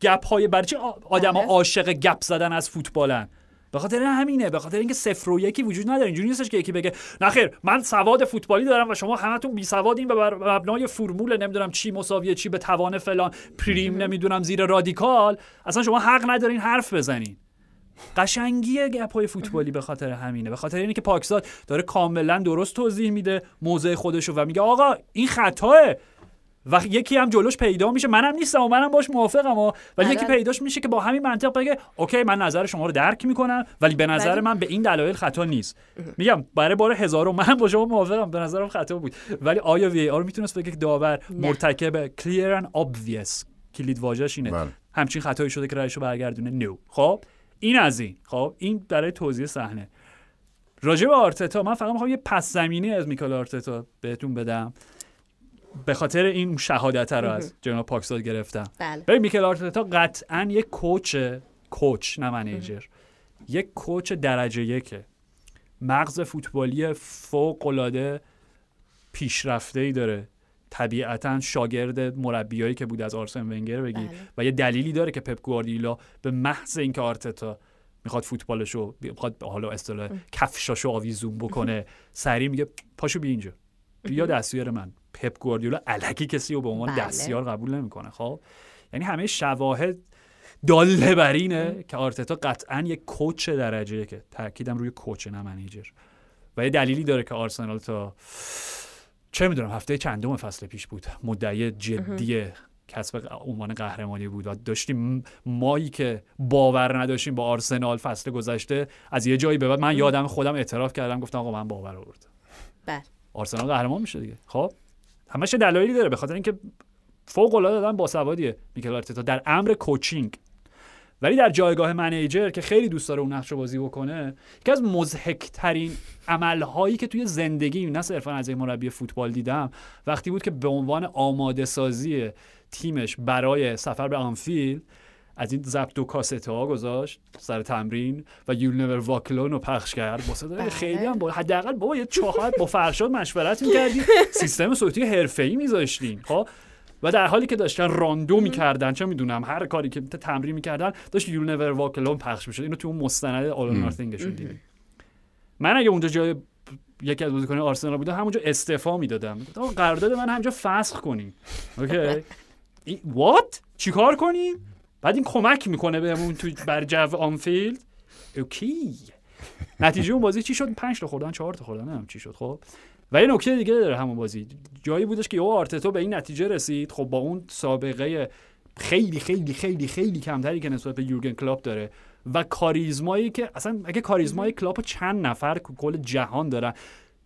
گپ های برای آدما بله. عاشق گپ زدن از فوتبالن. به خاطر همینه به خاطر اینکه صفر و یکی وجود نداره. اینجوری نیستش که یکی بگه نه خیر من سواد فوتبالی دارم و شما همتون بی سوادین و بر مبنای فرمول نمی‌دونم چی مساویه چی به توان فلان پریم نمی‌دونم زیر رادیکال. اصلا شما حق ندارین حرف بزنین. قشنگی گپای فوتبالی به خاطر همینه. به خاطر اینه که پاکزاد داره کاملا درست توضیح میده موضع خودشو و میگه آقا این خطاه. و یکی هم جلوش پیدا میشه. منم نیستم و منم باش موافقم و ولی. یکی پیداش میشه که با همین منطق بگه okay من نظر شما رو درک می‌کنم ولی به نظر من به این دلایل خطا نیست. میگم برای بار هزارم من با شما موافقم به نظرم خطا بود. ولی آیا VAR می‌تونست بگه که داور. مرتکب clear and obvious کلید واژه‌ش اینه. بله. همچین خطایی شده که رأیشو برگردونه. نو خب این از این. خب این برای توضیح صحنه. راجع به آرتتا من فقط می‌خوام یه پس زمینه‌ای از میکال آرتتا بهتون بدم. به خاطر این شهادت رو از جناب پاکستاد گرفتم. بله. ببین میکل آرتتا قطعا یک کوچ کوچ نه منیجر یک کوچ درجه یکه. مغز فوتبالی فوق العاده پیشرفته ای داره. طبیعتا شاگرد مربیایی که بود از آرسن ونگر بگی. بله. و یه دلیلی داره که پپ گواردیولا به محض اینکه آرتتا می‌خواد فوتبالشو می‌خواد حالا اصطلاح کفشاشو آویزون بکنه سریع میگه پاشو بیا اینجا. بیا دستیار من. پپ گواردیولا الکی کسی رو به عنوان بله. دستیار قبول نمی‌کنه. خب؟ یعنی همه شواهد داله بر اینه که آرتتا قطعا یک کوچ درجه که تاکیدم روی کوچ نه منیجر. و یه دلیلی داره که آرسنال تا چه می‌دونم هفته چندم فصل پیش بود. مدعی جدی کسب عنوان قهرمانی بود. و داشتیم مایی که باور نداشتیم با آرسنال فصل گذشته. از یه جایی به بعد من یادم خودم اعتراف کردم گفتم آقا من باور آوردم. بله. آرسنال قهرمان میشه دیگه. خب؟ همش دلایلی داره به خاطر اینکه فوق العاده آدم باسوادیه میکل آرتتا در امر کوچینگ. ولی در جایگاه منیجر که خیلی دوست داره اون نقش بازی بکنه یکی از مضحکترین عملهایی که توی زندگی نه صرفا از یک مربی فوتبال دیدم وقتی بود که به عنوان آماده سازی تیمش برای سفر به آنفیلد از این ضبط و کاست ها گذاشت سر تمرین و یول نور واکلون رو پخش کرد. با صدای بله. خیلی هم با حداقل بابا یه چهار با فرشاد مشورت می‌کردی سیستم صوتی حرفه‌ای میذاشتین خب؟ و در حالی که داشتن rondo می‌کردن چه می‌دونم هر کاری که تمرین می‌کردن داشت You'll Never Walk Alone پخش می‌شد. اینو تو اون مستند All or Nothing شون دیدیم. من اگه اونجا جای یکی از بازیکنان آرسنال بودم همونجا استعفا می‌دادم. قرارداد من همونجا فسخ کنیم. okay what چیکار کنیم؟ بعد این کمک می‌کنه بهمون تو بر جو آنفیلد. okay. نتیجه اون بازی چی شد؟ 5 تا خوردن 4 تا خوردن نمی‌دونم چی شد خب. و یه نکته دیگه داره همون بازی. جایی بودش که یهو آرتتا به این نتیجه رسید. خب با اون سابقه خیلی خیلی خیلی خیلی کمتری که نسبت به یورگن کلوپ داره. و کاریزمایی که اصلا اگه کاریزمای کلاپ چند نفر کل جهان دارن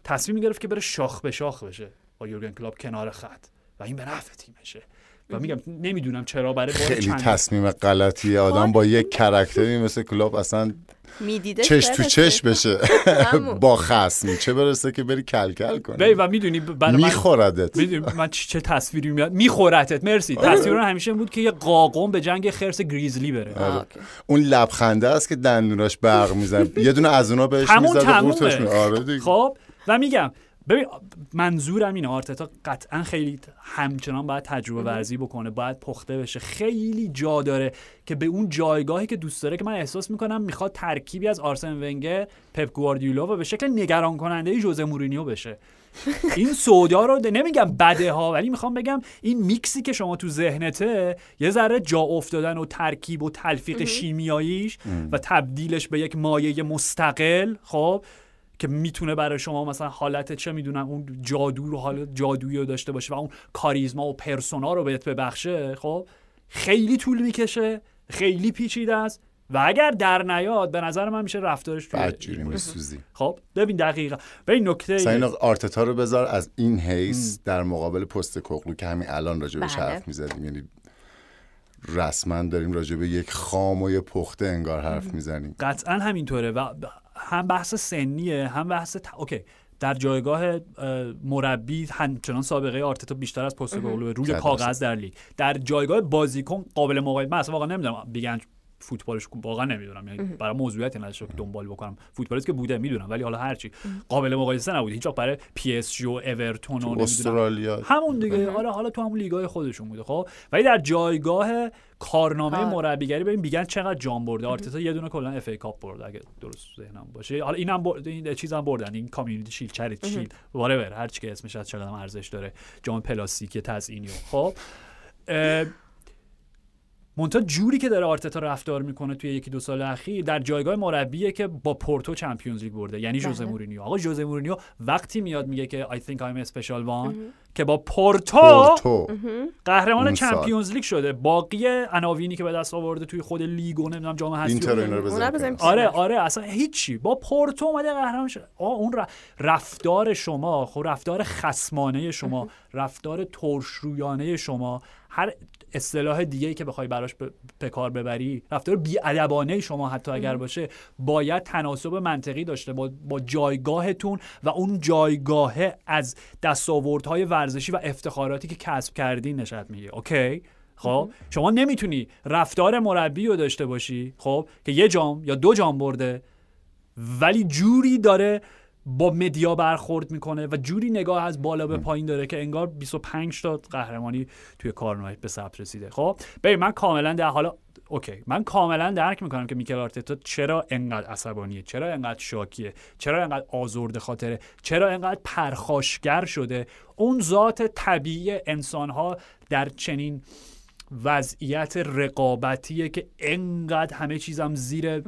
تصمیم می‌گرفت که بره شاخ به شاخ بشه با یورگن کلاپ کنار خط. و این به نفع تیمشه. و میگم نمی‌دونم چرا برای خیلی چند تصمیم غلطیه آدم با یک character ی مثل کلوپ اصلا می‌دیده چش تو چش بشه. با خصم. چه برسه که بری کلکل بی کنی و می‌دونی برای من میخوردت. می‌دونی من چه تصویری میاد؟ میخورتت مرسی. تصویر من همیشه این بود که یه قاقم به جنگ خرس گریزلی بره. اوکی. اون لبخنده است که دندوناش برق می‌زنه. یه دونه از اونا بهش همون می‌زد و آره دیگه. خب و میگم ببین منظورم اینه آرتتا قطعا خیلی همچنان باید تجربه ورزی بکنه باید پخته بشه. خیلی جا داره که به اون جایگاهی که دوست داره که من احساس می‌کنم می‌خواد ترکیبی از آرسن ونگر پپ گواردیولا و به شکل نگران کننده ژوزه مورینیو بشه. این سودا رو نمیگم بده ها ولی می‌خوام بگم این میکسی که شما تو ذهنته یه ذره جا افتادن و ترکیب و تلفیق شیمیاییش و تبدیلش به یک مایه مستقل خب که می‌تونه برای شما مثلا حالت چه می‌دونم اون جادو رو حالت جادویی رو داشته باشه و اون کاریزما و پرسونا رو بهت ببخشه خب خیلی طول می‌کشه خیلی پیچیده است و اگر در نیاد به نظر من میشه رفتارش توی بدجوری میسوزی خب ببین دقیقا. ببین نکته اینو آرتتا رو بذار از این حیث در مقابل پستکوغلو که همین الان راجع بهش بله. حرف می‌زدیم. یعنی رسما داریم راجع به یک خام و یه پخته انگار حرف می‌زنیم. قطعا همینطوره و هم بحث سنیه هم بحث ت... okay. در جایگاه اه، مربی همچنان سابقه آرتتا بیشتر از پست روی کاغذ در لیگ. در جایگاه بازیکن قابل مقایسه من اصلا واقعا نمی‌دونم بگن فوتبالش خوب- واقعا نمی‌دونم. یعنی برای موضوعیتی نداشته که دنبال بکنم. فوتبالیست که بوده می‌دونم ولی حالا هرچی. قابل مقایسه نبود. هیچ برای پی اس جی و اورتون و استرالیا. همون دیگه. آره حالا تو همون لیگای خودشون بوده خب؟ ولی در جایگاه کارنامه کار. مربیگری ببین بگین چقدر جام برده. آرتتا یه دونه کلا FA Cup برده اگه درست ذهنم باشه. حالا اینم برد این چیزم بردن. این Community Shield Charity Shield whatever هر چی که اسمش از چقدر ارزش داره. جام پلاستیکی تزیینی خب؟ منتها جوری که داره آرتتا رفتار می‌کنه توی یکی دو سال اخیر در جایگاه مربیه که با پورتو Champions League برده. یعنی ژوزه بله. مورینیو. آقا ژوزه مورینیو وقتی میاد میگه که I think I'm a special one که با پورتو, پورتو. قهرمان. Champions League شده. باقی عناوینی که به دست آورده توی خود لیگ و نمی‌دونم جام حذفی. آره. آره اصلا هیچی. با پورتو اومده قهرمان شد آه اون رفتار شما خب رفتار خسمانه شما رفتار ترشرویانه شما هر اصطلاح دیگه ای که بخوای براش به به کار ببری رفتار بیادبانه شما حتی اگر باشه باید تناسب منطقی داشته با, با جایگاهتون و اون جایگاه از دستاوردهای ورزشی و افتخاراتی که کسب کردین نشد میگه اوکی؟ خب؟ شما نمی‌تونی رفتار مربی رو داشته باشی خب؟ که یه جام یا دو جام برده ولی جوری داره با مدیا برخورد می‌کنه و جوری نگاه از بالا به پایین داره که انگار 25 تا قهرمانی توی کارنامه به ثبت رسیده. خب ببین من کاملا در حالا اوکی من کاملا درک می‌کنم که میکل آرتتا چرا انقدر عصبانیه چرا انقدر شاکیه چرا انقدر آزرده خاطره چرا انقدر پرخاشگر شده. اون ذات طبیعی انسانها در چنین وضعیت رقابتیه که انقدر همه چیزم زیر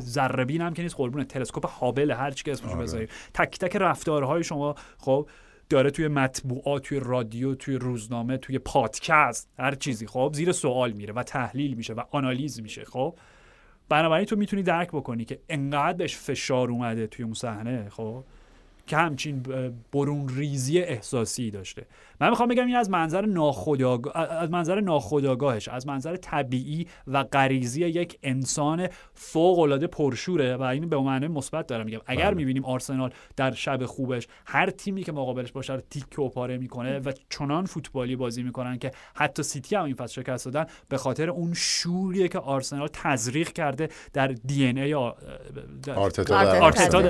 ذره هم که نیست. قربون تلسکوپ هابل هر چی که اسمشو آره. بذاریم تک تک رفتارهای شما خب داره توی مطبوعات توی رادیو توی روزنامه توی پادکست هر چیزی خب زیر سوال میره و تحلیل میشه و آنالیز میشه خب. بنابراین تو می‌تونی درک بکنی که انقدر بهش فشار اومده توی اون صحنه خب که همچین برون ریزی احساسی داشته. من می‌خوام بگم این از منظر ناخودآگاه از منظر ناخودآگاهش از منظر طبیعی و غریزی یک انسان فوق العاده پرشوره و این به معنی مثبت دارم میگم. اگر بله. می‌بینیم آرسنال در شب خوبش هر تیمی که مقابلش باشه رو تیکه و پاره می‌کنه و چنان فوتبالی بازی می‌کنن که حتی سیتی هم این فصل شکست دادن به خاطر اون شوریه که آرسنال تزریق کرده در DNA آرتتا آرتتا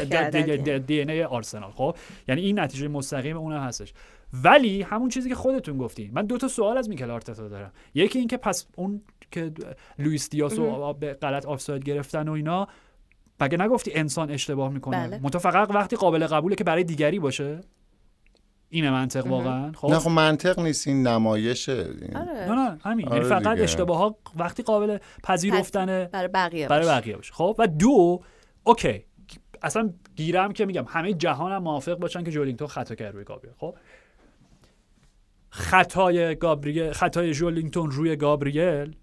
DNA آرسنال. خب یعنی این نتیجه مستقیم اون هم هستش. ولی همون چیزی که خودتون گفتین من دو تا سوال از میکل آرتتا دارم. یکی این که پس اون که لوئیس دیاس رو به غلط آفساید گرفتن و اینا مگه نگفتی انسان اشتباه می‌کنه؟ بله. منتها فقط وقتی قابل قبوله که برای دیگری باشه. اینه منطق واقعا خب؟ نه خب منطق نیست این نمایشه این- آره. نه نه همین. آره یعنی فقط دیگه. اشتباه ها وقتی قابل پذیرفتن برای بقیه برای. بقیه باشه. خب؟ و دو okay. اصلا گیرم که میگم همه جهان هم موافق باشن که جولینگتون خطا کرد روی گابریل خب؟ خطای گابریل خطای جولینگتون روی گابریل؟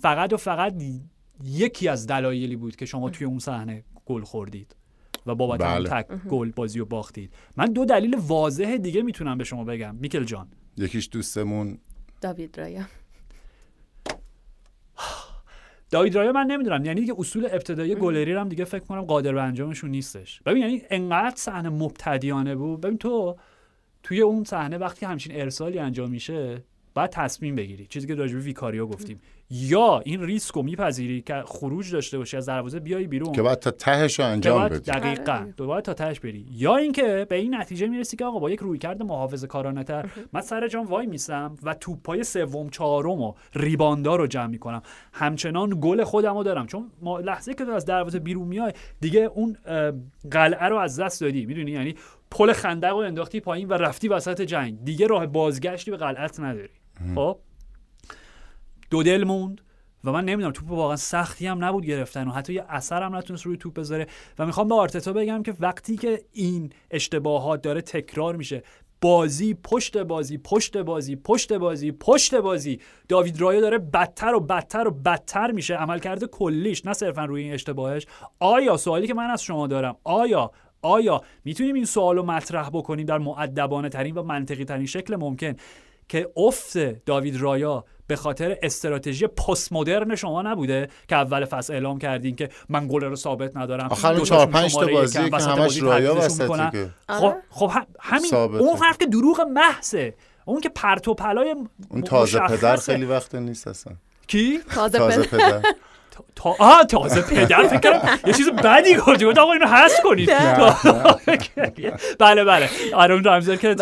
فقط و فقط یکی از دلایلی بود که شما توی اون صحنه گل خوردید و بابت اون بله. تک گل بازی رو باختید. من دو دلیل واضح دیگه می‌تونم به شما بگم. میکل جان. یکیش دوستمون. داوید رایا. داوید رایا من نمی‌دونم. یعنی دیگه اصول ابتدایی گلری هم دیگه فکر کنم قادر به انجامشون نیستش. ببین یعنی انقدر صحنه مبتدیانه بود. ببین تو توی اون صحنه وقتی همچین ارسالی انجام میشه باید تصمیم بگیری. چیزی که راجع به ویکاریو گفتیم. یا این ریسک رو میپذیری که خروج داشته باشی از دروازه بیای بیرون. که بعد تا تهش رو انجام باید بدی. دقیقا. آره. تو باید تا تهش بری. یا اینکه به این نتیجه می‌رسی که آقا با یک رویکرد محافظه کارانه تر من سر جام وای میسم و توپای سوم چهارم و ریباندا رو جمع می‌کنم. همچنان گل خودم رو دارم. چون ما لحظه که تو از دروازه بیرون میای دیگه اون قلعه رو از دست دادی. می‌دونی؟ یعنی پل خندق رو انداختی پایین و رفتی وسط جنگ. دیگه راه بازگشتی به قلعت نداری. خب؟ دو دل موند و من نمی‌دونم توپ واقعا سختی هم نبود گرفتن و حتی یه اثر هم نتونست روی توپ بذاره. و می‌خوام به آرتتا بگم که وقتی که این اشتباهات داره تکرار میشه بازی پشت بازی پشت بازی پشت بازی پشت بازی داوید رایا داره بدتر و بدتر و بدتر میشه. عملکرد کلیش نه صرفا روی این اشتباهش. آیا؟ سوالی که من از شما دارم. آیا آیا می‌تونیم این سوال رو مطرح بکنیم در معدبانه ترین و منطقی ترین شکل ممکن که افت داوید رایا به خاطر استراتژی پست مدرن شما نبوده که اول فصل اعلام کردین که من گل رو ثابت ندارم آخر اون دوتاشون چهار پنج تا شماره بازیه یکم، که همش بازی رایا می‌کنن. که خب آره. خب هم- همین ثابته. اون حرف که دروغ محضه اون که پرت و پلای اون تازه پدر. خیلی وقت نیست اصلا کی تازه, تازه پدر. تا... آه تازه پدر فکر کردم یه چیز بدی گفتی گفتم آقا اینو حذف کنید بله بله آرون رمزل که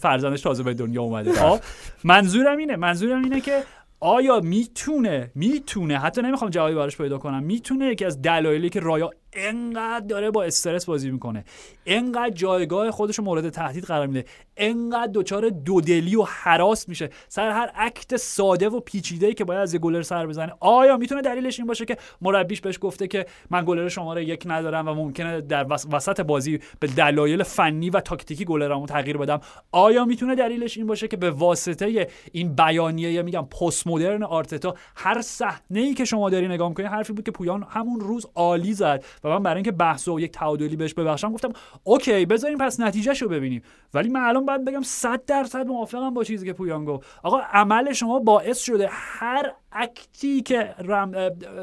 فرزندش تازه به دنیا اومده خب منظورم اینه منظورم اینه که آیا می‌تونه می‌تونه حتی نمی‌خوام جوابی براش پیدا کنم می‌تونه یکی از دلایلی که رایا انقدر داره با استرس بازی می‌کنه. انقدر جایگاه خودش مورد تهدید قرار میده. انقدر دچار دودلی و حراس میشه. سر هر اکت ساده و پیچیده که باید از یه گلر سر بزنه. آیا می‌تونه دلیلش این باشه که مربیش بهش گفته که من گلر شماره یک ندارم و ممکنه در وس- وسط بازی به دلایل فنی و تاکتیکی گلرامو تغییر بدم؟ آیا می‌تونه دلیلش این باشه که به واسطه این بیانیه میگم پست مدرن آرتتا هر صحنه ای که شما داری نگاه می‌کنی حرفی بود که پویان همون روز عالی زد و من برای اینکه بحث و یک تعادلی بهش ببخشم گفتم اوکی بذاریم پس نتیجهش رو ببینیم. ولی من الان باید بگم 100 درصد موافقم با چیزی که پویان گفت. آقا عمل شما باعث شده هر اکتی که رم...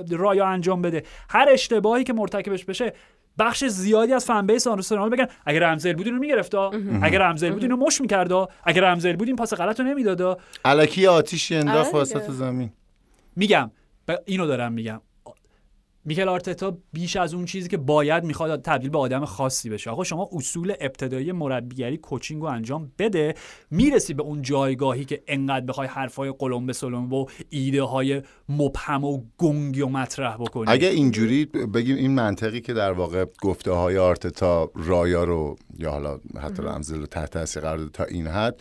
رایا انجام بده هر اشتباهی که مرتکبش بشه بخش زیادی از فن بیس آرسنال بگن. اگه رمزل بود اینو میگرفتا. اگه رمزل بود اینو مش میکردا. اگه رمزل بود این پاس غلط رو نمیدادا. الکی آتیشی انداخت آره وسط. زمین. میگم. اینو دارم میگم. میکل آرتتا بیش از اون چیزی که باید می‌خواد تبدیل به آدم خاصی بشه. آقا شما اصول ابتدایی مربیگری کوچینگ رو انجام بده می‌رسی به اون جایگاهی که انقدر بخوای حرفای قلم به سلم و ایده های مبهم و گنگی و مطرح بکنی. اگه اینجوری بگیم این منطقی که در واقع گفته های آرتتا رایا رو یا حالا حتی رمزل رو تحت تاثیر قرار تا این حد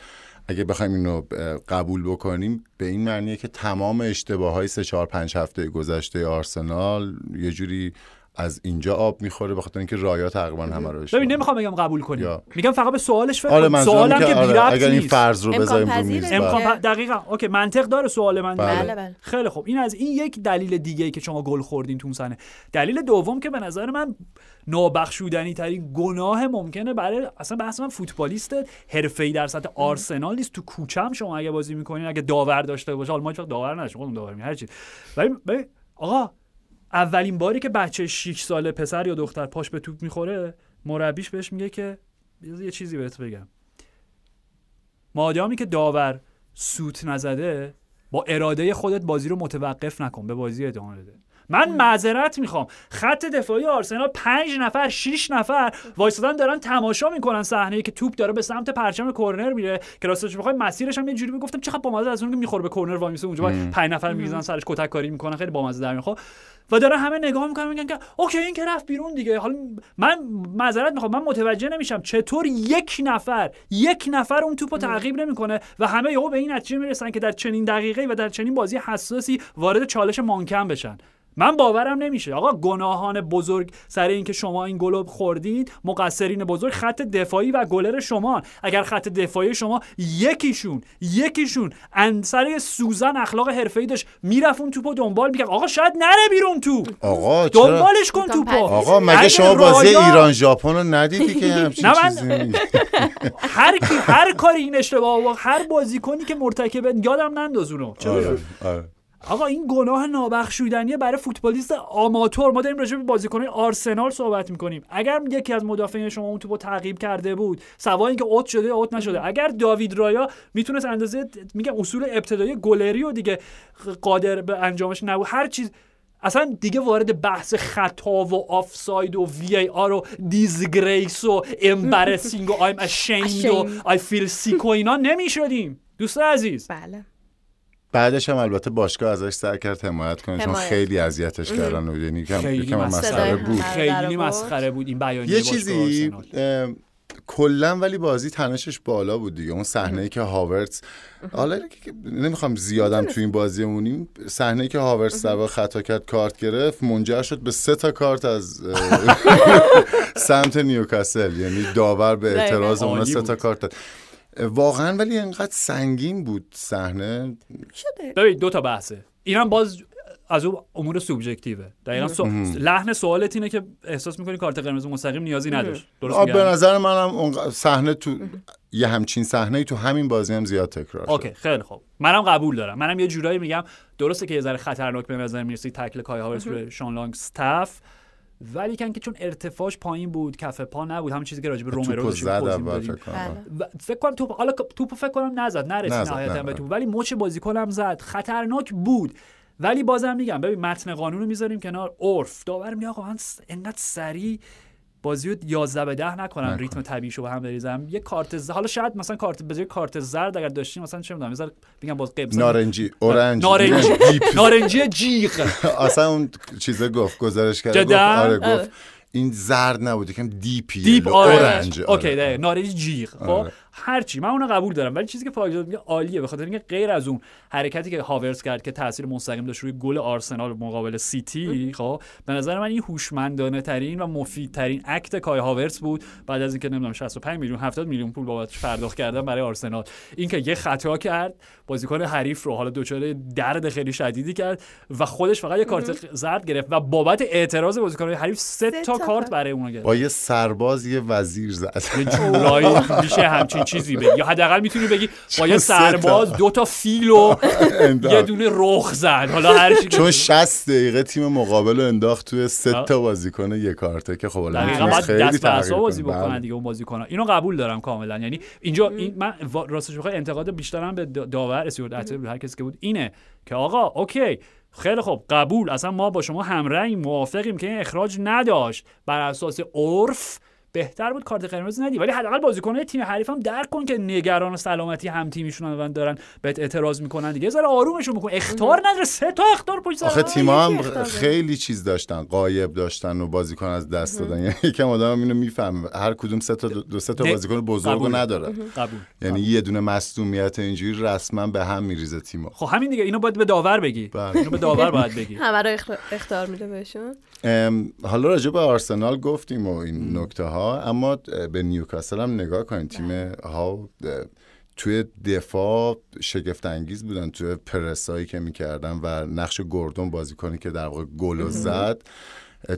اگه بخوایم اینو قبول بکنیم به این معنیه که تمام اشتباه های سه چهار پنج هفته گذشته آرسنال یه جوری از اینجا آب می‌خوره به خاطر اینکه رایا تقریبا همه رو اشتباه. ببین نمی‌خوام بگم قبول کنیم. یا- میگم فقط به سوالش فکر آره کن. سوالم که آره ربط اگر این. فرض رو بذاریم رو پذیره میز. امکان دقیقا. اوکی منطق داره سوال من بله. بله بله. خیلی خوب. این از این یک دلیل دیگه ای که شما گل خوردین تو اون صحنه. دلیل دوم که به نظر من نابخشودنی ترین گناه ممکنه برای اصلا بحث من فوتبالیست حرفه‌ای در سطح آرسنال نیست. تو کوچم شما اگه بازی می‌کنین اگه داور داشته باشه حالا ما داور نداشتیم؟ خودمون داور می هر چی ولی آقا اولین باری که بچه 6 ساله پسر یا دختر پاش به توپ می‌خوره مربیش بهش میگه که یه چیزی بهت بگم. مادامی که داور سوت نزده با اراده خودت بازی رو متوقف نکن به بازی ادامه بده. من معذرت می‌خوام. خط دفاعی آرسنال پنج نفر شیش نفر. وایسادن دارن تماشا می‌کنن صحنه که توپ داره به سمت پرچم کرنر میره. که راستش بخوای مسیرش هم یه جوری می‌گفتم چقدر بامزه از اون که می‌خوره به کرنر وای میسه اونجا پنج نفر میریزن سرش کتک کاری می‌کنن. خیلی بامزه در میاد. خب و دارن همه نگاه می‌کنن میگن که اوکی این که رفت بیرون دیگه. حالا من معذرت می‌خوام. من متوجه نمیشم چطور یک نفر یک نفر اون توپو تعقیب نمی‌کنه و همه یهو به این نتیجه می‌رسن که در چنین دقیقه و در چنین بازی حساسی وارد چالش مانکن بشن. من باورم نمیشه. آقا گناهان بزرگ سر اینکه شما این گل رو خوردید مقصرین بزرگ خط دفاعی و گلر شما اگر خط دفاعی شما یکیشون یکیشون انصر سوزن اخلاق حرفه‌ای داشت می‌رفت اون توپو دنبال می‌کرد. آقا شاید نره بیرون تو آقا دنبالش کن توپو. آقا مگه شما بازی رایا- ایران ژاپن رو ندیدی که همچین چیزی؟ هر کی هر کاری این اشتباه هر بازیکنی که مرتکب یادم ننداز اونو. چرا؟ آره آره. آقا این گناه نابخشودنیه برای فوتبالیست آماتور. ما داریم راجع به بازیکنان آرسنال صحبت می‌کنیم. اگر یکی از مدافعین شما اون توپو تعقیب کرده بود سوای اینکه اوت شده یا اوت نشده. اگر داوید رایا می‌تونست اندازه میگم اصول ابتدایی گلری و دیگه قادر به انجامش نبود. هر چیز اصلا دیگه وارد بحث خطا و آفساید و VAR و disgrace و embarrassing و I'm ashamed و. I feel sick و اینا نمی‌شدیم. دوست عزیز. بله. بعدش هم البته باشگاه ازش سعی کرد حمایت کنه چون. خیلی اذیتش کردن و یعنی خیلی یکم مسخره بود. خیلی. مسخره بود این بیانیه یه چیزی. کلا ولی بازی تنشش بالا بود دیگه اون صحنه ای که هاورتس حالا نمی‌خوام زیادم تو این بازی مونیم صحنه ای که هاورتس واقع خطا کرد کارت گرفت منجر شد به سه تا کارت از سمت نیوکاسل یعنی داور به. اعتراض عالی سه تا. کارت داد واقعا ولی انقدر سنگین بود صحنه. شده. ببین دو تا بحثه. اینم باز از اون امور سوبژکتیوه دقیقا سو... لحن سوالت اینه که احساس می‌کنی کارت قرمز مستقیم نیازی نداشت. درست به نظر منم اون صحنه تو یه همچین صحنه تو همین بازی هم زیاد تکرار شد. اوکی خیلی خوب. منم قبول دارم. منم یه جورایی میگم درسته که یه ذره خطرناک به نظر می‌رسی تکل کای هاورس روی شان لانگ استف ولی کن که چون ارتفاعش پایین بود کف پا نبود همون چیزی که راجع به رومرو توپو داشتیم زد توضیح اول دادیم. فکر کنم بله. فکر کنم توپ حالا توپ فکر کنم نزد نرسید نهایتا نه، به. توپ ولی مچ بازیکنم زد خطرناک بود ولی بازم میگم ببین متن قانون رو می‌ذاریم کنار عرف داور میگه آقا من انقدر سریع بازی رو 11 به 10 نکنم نکن. ریتم طبیعیشو به هم بریزم یه کارت ز... حالا شاید مثلا کارت به کارت زرد اگر داشتیم مثلا چه می‌دونم مثلا بگم باز قبل نارنجی orange نارنجی. نارنجی جیغ اصلا اون چیزه گفت گزارش کرد گفت؟ آره آره. گفت این زرد نبود یکم deep deep orange OK آره. ده نارنجی جیغ خب آره. هرچی من اونو قبول دارم ولی چیزی که پاکزاد میگه عالیه به خاطر اینکه غیر از اون حرکتی که هاورتس کرد که تاثیر مستقیم داشت روی گل آرسنال مقابل سیتی خب به نظر من این هوشمندانه ترین و مفیدترین act کای هاورتس بود. بعد از اینکه نمی‌دونم 65 میلیون 70 میلیون پول بابتش پرداخت کردن برای آرسنال. اینکه یه خطا کرد بازیکن حریف رو حالا دچار درد خیلی شدیدی کرد و خودش فقط یه کارت زرد گرفت و بابت اعتراض بازیکن حریف سه تا کارت. برای اون گرفت. با یه سرباز یه وزیر زد. یه جورایی میشه همچین چیزی بگی. یا حداقل می‌تونی بگی با یه. سرباز دو تا فیل و یه. دونه رخ زد حالا هر چی که- چون 60 دقیقه تیم مقابل رو انداخت توی سه. تا بازیکن یک کارته که خب الان خیلی دست بازی کنه. بکنن بله. دیگه اون بازیکن‌ها. اینو قبول دارم کاملا. یعنی اینجا این من راستش بخوای انتقاد بیشترم به دا- داور اسیورد عطیه هر کسی که بود اینه که آقا اوکی. خیلی خوب. قبول. اصلا ما با شما همرنگ موافقیم که این اخراج نداشت. بر اساس عرف بهتر بود کارت قرمز ندی. ولی حداقل بازیکن‌های تیم حریف هم درک کن که نگران سلامتی هم تیمیشون و دارن بهت اعتراض می‌کنن دیگه. یه ذره آرومشون بکن. اختار نداره. سه تا اختار پشت سر آخه هم. تیما هم. خیلی چیز داشتن قایب داشتن و بازیکن از دست دادن. یعنی یکم آدم اینو می‌فهمه. هر کدوم سه تا دو سه تا بازیکن بزرگ قبوله. نداره. قبول. یعنی یه دونه مصدومیت اینجوری رسما به هم میریزه تیما خب همین دیگه. اینو باید به داور بگی. بله. اینو به داور باید بگی. همه رو اخ- اختار میده بهشون. حالا راجع به آرسنال گفتیم و این نکته ها اما به نیوکاسل هم نگاه کنید تیم ها اه، توی دفاع شگفت انگیز بودن توی پرسایی که می‌کردن و نقش گردون بازیکنی که در واقع گل زد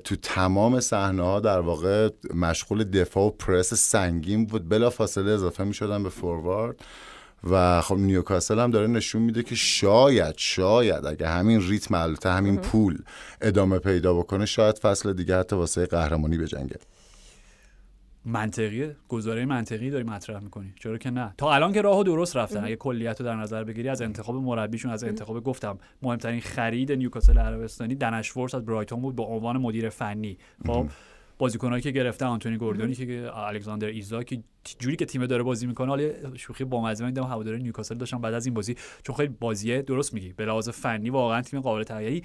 تو تمام صحنه ها در واقع مشغول دفاع و پرس سنگین بود. بلا فاصله اضافه می‌شدن به فوروارد و خب نیوکاسل هم داره نشون میده که شاید شاید اگه همین ریتم البته همین پول ادامه پیدا بکنه شاید فصل دیگه حتی واسه قهرمانی بجنگه. منطقیه گزاره منطقی داری مطرح می‌کنی. چرا که نه؟ تا الان که راهو درست رفتن. اگه کلیت رو در نظر بگیری از انتخاب مربیشون از انتخاب گفتم مهمترین خرید نیوکاسل عربستانی دنشورس از برایتون بود به عنوان مدیر فنی. خب بازیکنایی که گرفته آنتونی گوردونی که الکساندر ایزاک جوری که تیم داره بازی می‌کنه حالا شوخی بامزه دیدم هواداری نیوکاسل داشتن بعد از این بازی چون خیلی بازیه درست میگی. به لحاظ فنی واقعا تیم قابل تحلیلی.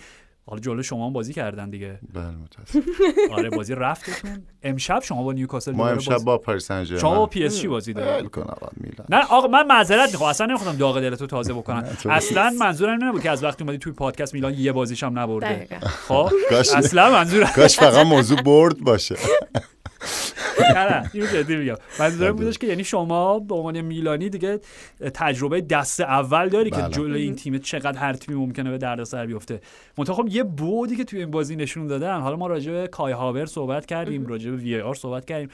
حالا جلو شما هم بازی کردن دیگه. بله متاسفم آره بازی رفتتون. امشب شما با نیوکاسل ما امشب بازی- با پاریس سن شما با پی اس جی بازی دارید. نه آقا من معذرت می‌خوام. اصلا نمی‌خوام داغ دلتو تازه بکنم. اصلا منظورم این نبود که از وقتی اومدی توی پادکست میلان یه بازیش هم نبرده. خب کاش- اصلا منظورم کاش فقط موضوع برد باشه. نه نه اینو جدی میگم. منظورم بودش که یعنی شما به عنوان میلانی دیگه تجربه دست اول داری که بله. جلوی این تیم چقدر هر تیمی ممکنه به دردسر بیفته. منتها خب یه بودی که توی این بازی نشون دادن. حالا ما راجع به کای هاور صحبت کردیم راجع به وی آر صحبت کردیم.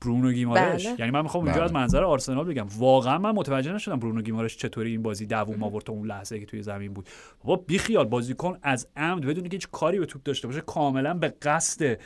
برونو گیمارش. بله. یعنی من می‌خوام اونجا بله. از منظر آرسنال بگم. واقعا من متوجه نشدم برونو گیمارش چطوری این بازی دووم آورد تا اون لحظه که توی زمین بود. بابا بیخیال بازیکن از عمد بدون که هیچ کاری به توپ داشته باشه کاملا به قصد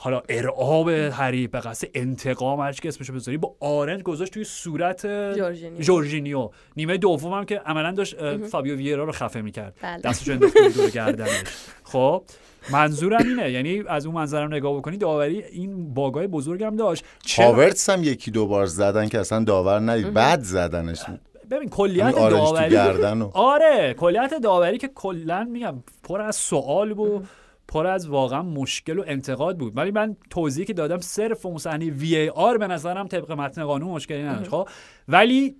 حالا ارعاب حریف به قصد انتقام هر چی که اسمشو بذاری با آرنج گذاشت توی صورت جورجینیو. جورجینیو. نیمه دوم هم که عملا داشت فابیو ویرا رو خفه می‌کرد. بله. دستشو انداخته بود دور گردنش. خب منظورم اینه یعنی از اون منظرم نگاه بکنی داوری این bug ای بزرگم داشت؟ هاورتس هم یکی دو بار زدن که اصلا داور ندید بعد زدنش. ببین کلیت داوری گردن و- آره کلیت داوری که کلا میگم پر از سوال بود. پر از واقعا مشکل و انتقاد بود. ولی من توضیحی که دادم صرف اون صحنه VAR به نظرم طبق متن قانون مشکلی نداشت. خب ولی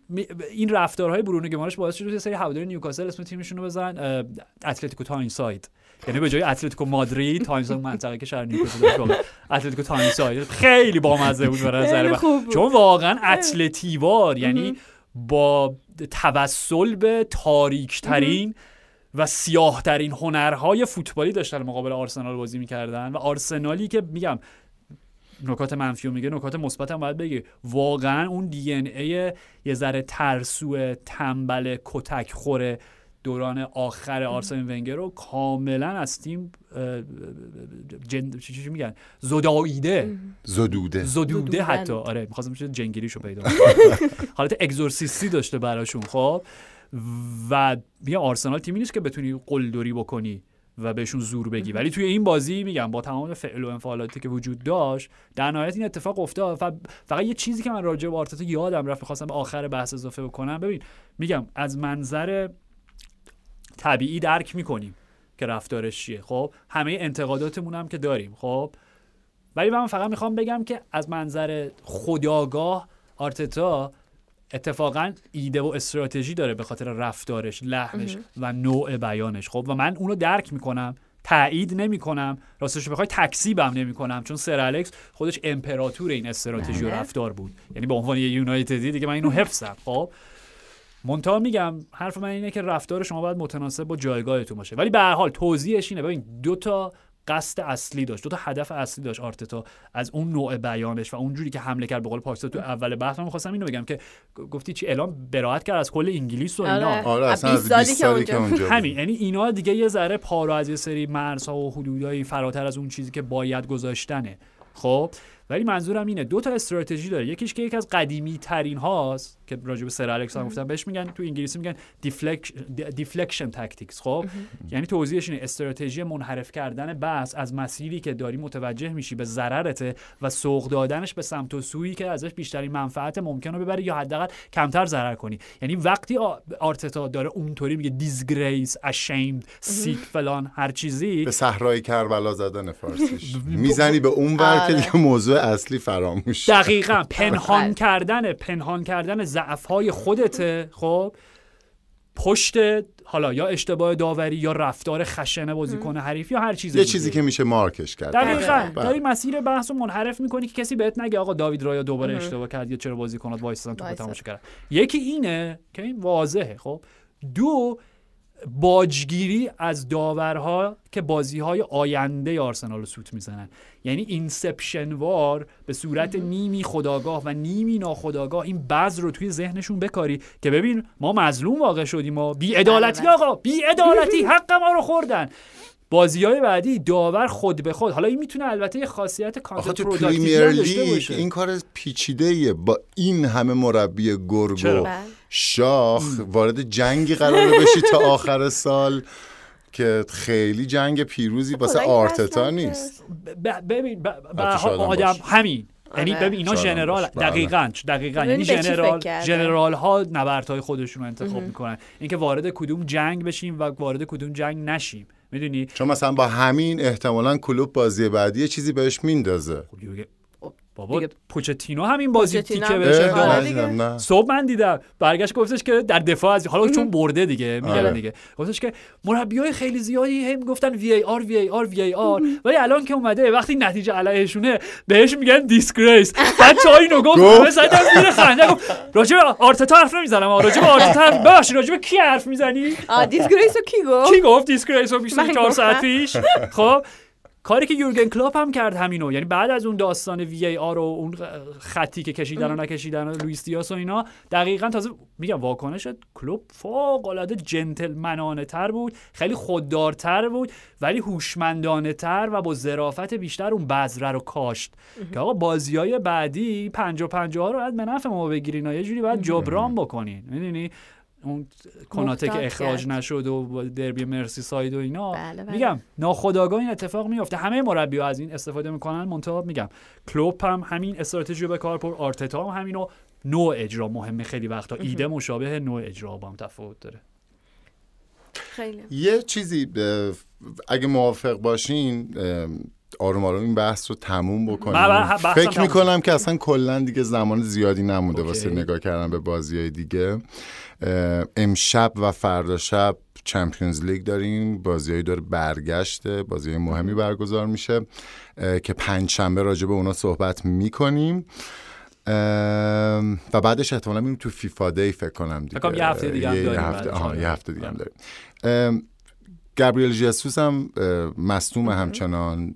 این رفتارهای برونو گمارش باعث شد یه سری هواداری نیوکاسل اسم تیمشون رو بزنن اتلتیکو تاینساید. یعنی به جای اتلتیکو مادرید تاینساید منطقه که شهر نیوکاسل. اتلتیکو تاینساید. خیلی بامزه بود به نظر. چون واقعا اتلتیوار یعنی با توسل به تاریک ترین و سیاه ترین هنرهای فوتبالی داشتن مقابل آرسنال بازی می‌کردن و آرسنالی که میگم نکات منفی رو میگه نکات مثبت هم باید بگه. واقعا اون دی ان ای یه ذره ترسو تنبل کتک خوره دوران آخر آرسن ونگر رو کاملا از تیم اه، جن... چی چی میگن؟ زداییده زدوده. زدوده. حتی. آره می‌خواستم چه جنگلیشو پیدا کنم. حالت اگزورسیستی داشته براشون خب؟ و میگم آرسنال تیمی نیست که بتونی قلدری بکنی و بهشون زور بگی. ولی توی این بازی میگم با تمام فعل و انفعالاتی که وجود داشت در نهایت این اتفاق افتاد فقط یه چیزی که من راجع به آرتتا یادم رفت می‌خواستم به آخر بحث اضافه بکنم. ببین میگم از منظر طبیعی درک می‌کنیم که رفتارش چیه. خب همه انتقاداتمون هم که داریم. خب ولی من فقط می‌خوام بگم که از منظر خداگاه آرتتا اتفاقا ایده و استراتژی داره به خاطر رفتارش لحنش و نوع بیانش. خب و من اونو درک می‌کنم تایید نمی‌کنم راستش بخوای تکسیبم نمی‌کنم چون سر الکس خودش امپراتور این استراتژی و بله. رفتار بود. یعنی به عنوان یه یونایتدی دیگه من اینو حفظم. خب منتها میگم حرف من اینه که رفتار شما باید متناسب با جایگاهتون باشه. ولی به هر حال توضیحش اینه. ببین دو تا قصد اصلی داشت. دو تا هدف اصلی داشت آرتتا از اون نوع بیانش و اونجوری که حمله کرد به قول پاکستان تو اول بحث. من می‌خواستم اینو بگم که گفتی چی اعلام براحت کرد از کل انگلیس و اینا. آره. آره اصلا از از 20 20 سالی که سالی که اونجا. همین یعنی اینا دیگه یه ذره پارو از یه سری مرزها و حدودایی فراتر از اون چیزی که باید گذاشتنه. خب؟ ولی منظورم اینه دو تا استراتژی داره. یکیش که یکی از قدیمی ترین هاست که راجع به سر الکس هم گفتم. بهش میگن تو انگلیسی میگن deflection tactics خب؟ یعنی توضیحش اینه استراتژی منحرف کردن بحث از مسیری که داری متوجه میشی به ضررته و سوق دادنش به سمت و سویی که ازش بیشترین منفعت ممکن رو ببری یا حداقل کمتر ضرر کنی. یعنی وقتی آرتتا داره اونطوری میگه disgrace ashamed sick فلان هر چیزی به صحرای کربلا زدن فارسیش. می‌زنی به اون ور که آره. دیگه موضوع اصلی فراموش دقیقا. پنهان بله. کردن پنهان کردن ضعف های خودته خب؟ پشت حالا یا اشتباه داوری یا رفتار خشن بازیکن حریف یا هر چیز یه دیگه. چیزی که میشه مارکش کرد. دقیقا. بله. داری مسیر بحث رو منحرف می‌کنی که کسی بهت نگه آقا داوید رایا دوباره اشتباه کرد یا چرا بازیکنات وایسادن تو. تماشا کردن. یکی اینه که این واضحه خب؟ دو باجگیری از داورها که بازی های آینده آرسنال رو سوت می‌زنن. یعنی Inception وار به صورت نیمی خودآگاه و نیمی ناخودآگاه این بذر رو توی ذهنشون بکاری که ببین ما مظلوم واقع شدیم ما بی عدالتی بله، بله. آقا بی عدالتی حق ما رو خوردن. بازی های بعدی داور خود به خود. حالا این می‌تونه البته یه خاصیت counterproductive داشته باشه. این کار پیچیده ایه با این همه مربی گرگ. شاخ وارد جنگی قراره بشی تا آخر سال که خیلی جنگ پیروزی واسه خدایی آرتتا نیست ببین آدم. همین یعنی آره. ببین اینا ژنرال باشه. بله. دقیقاً دقیقاً یعنی ژنرال کرده. ژنرال ها نبردهای خودشون رو انتخاب می‌کنن اینکه وارد کدوم جنگ بشیم و وارد کدوم جنگ نشیم می‌دونی چون مثلا با همین احتمالا کلوپ بازی بعدی یه چیزی بهش میندازه خب خب، بابا دیگه- پوچتینو همین بازی پوچتینو تیکه بهش آره. نه. صبح من دیدم. برگشت گفتش که در دفاع از حالا چون برده دیگه میگن آره. دیگه. گفتش که مربیای خیلی زیادی هم گفتن وی ای آر وی ای آر وی ای آر. ولی الان که اومده وقتی نتیجه علیهشونه بهش میگن disgrace بچه‌ها اینو گفت زدن زیر خنده گفت راجع به آرتتا حرف نمی‌زنم راجع به آرتتا حرف راجع به کی حرف می‌زنی؟ آ disgrace کی گفت؟ کی گفت disgrace رو 24 من ساعت گفتم. پیش؟ خب کاری که یورگن کلوپ هم کرد همینو. یعنی بعد از اون داستان VAR و اون خطی که کشیدن و نکشیدن و لوئیس دیاس و اینا دقیقا تازه میگم واکنش کلوپ فوق العاده جنتلمنانه تر بود خیلی خوددارتر بود ولی هوشمندانه تر و با ظرافت بیشتر اون بذره رو کاشت. که آقا بازی های بعدی 50 50 رو باید به نفع ما بگیرین یه جوری باید جبران بکنین. می‌دونی؟ اون کناته که اخراج کرد. نشد و دربی مرسی ساید و اینا. بله، بله. میگم ناخودآگاه این اتفاق میفته. همه مربی از این استفاده می‌کنن. منتها میگم کلوپ هم همین استراتژی رو به کار برد آرتتا هم همینو نوع اجرا مهمه خیلی وقتا. ایده مشابه نوع اجرا با هم تفاوت داره. خیلی. یه چیزی اگه موافق باشین آروم آروم این بحث رو تموم بکنیم. بح- بحثم فکر می‌کنم که اصلا کلا دیگه زمان زیادی نمونده OK. واسه نگاه کردن به بازی های دیگه. امشب و فردا شب چمپیونز لیگ داریم. بازی داره برگشته بازی مهمی برگزار میشه که پنج شنبه راجع به اونا صحبت می‌کنیم. و بعدش احتمالا میریم تو فیفا دی فکر کنم دیگه. فکر یه هفته دیگه هم یه- یه داریم هفته آره. یه هفته دیگه هم آره. داریم. گابریل ژسوس هم اه، مصدوم همچنان.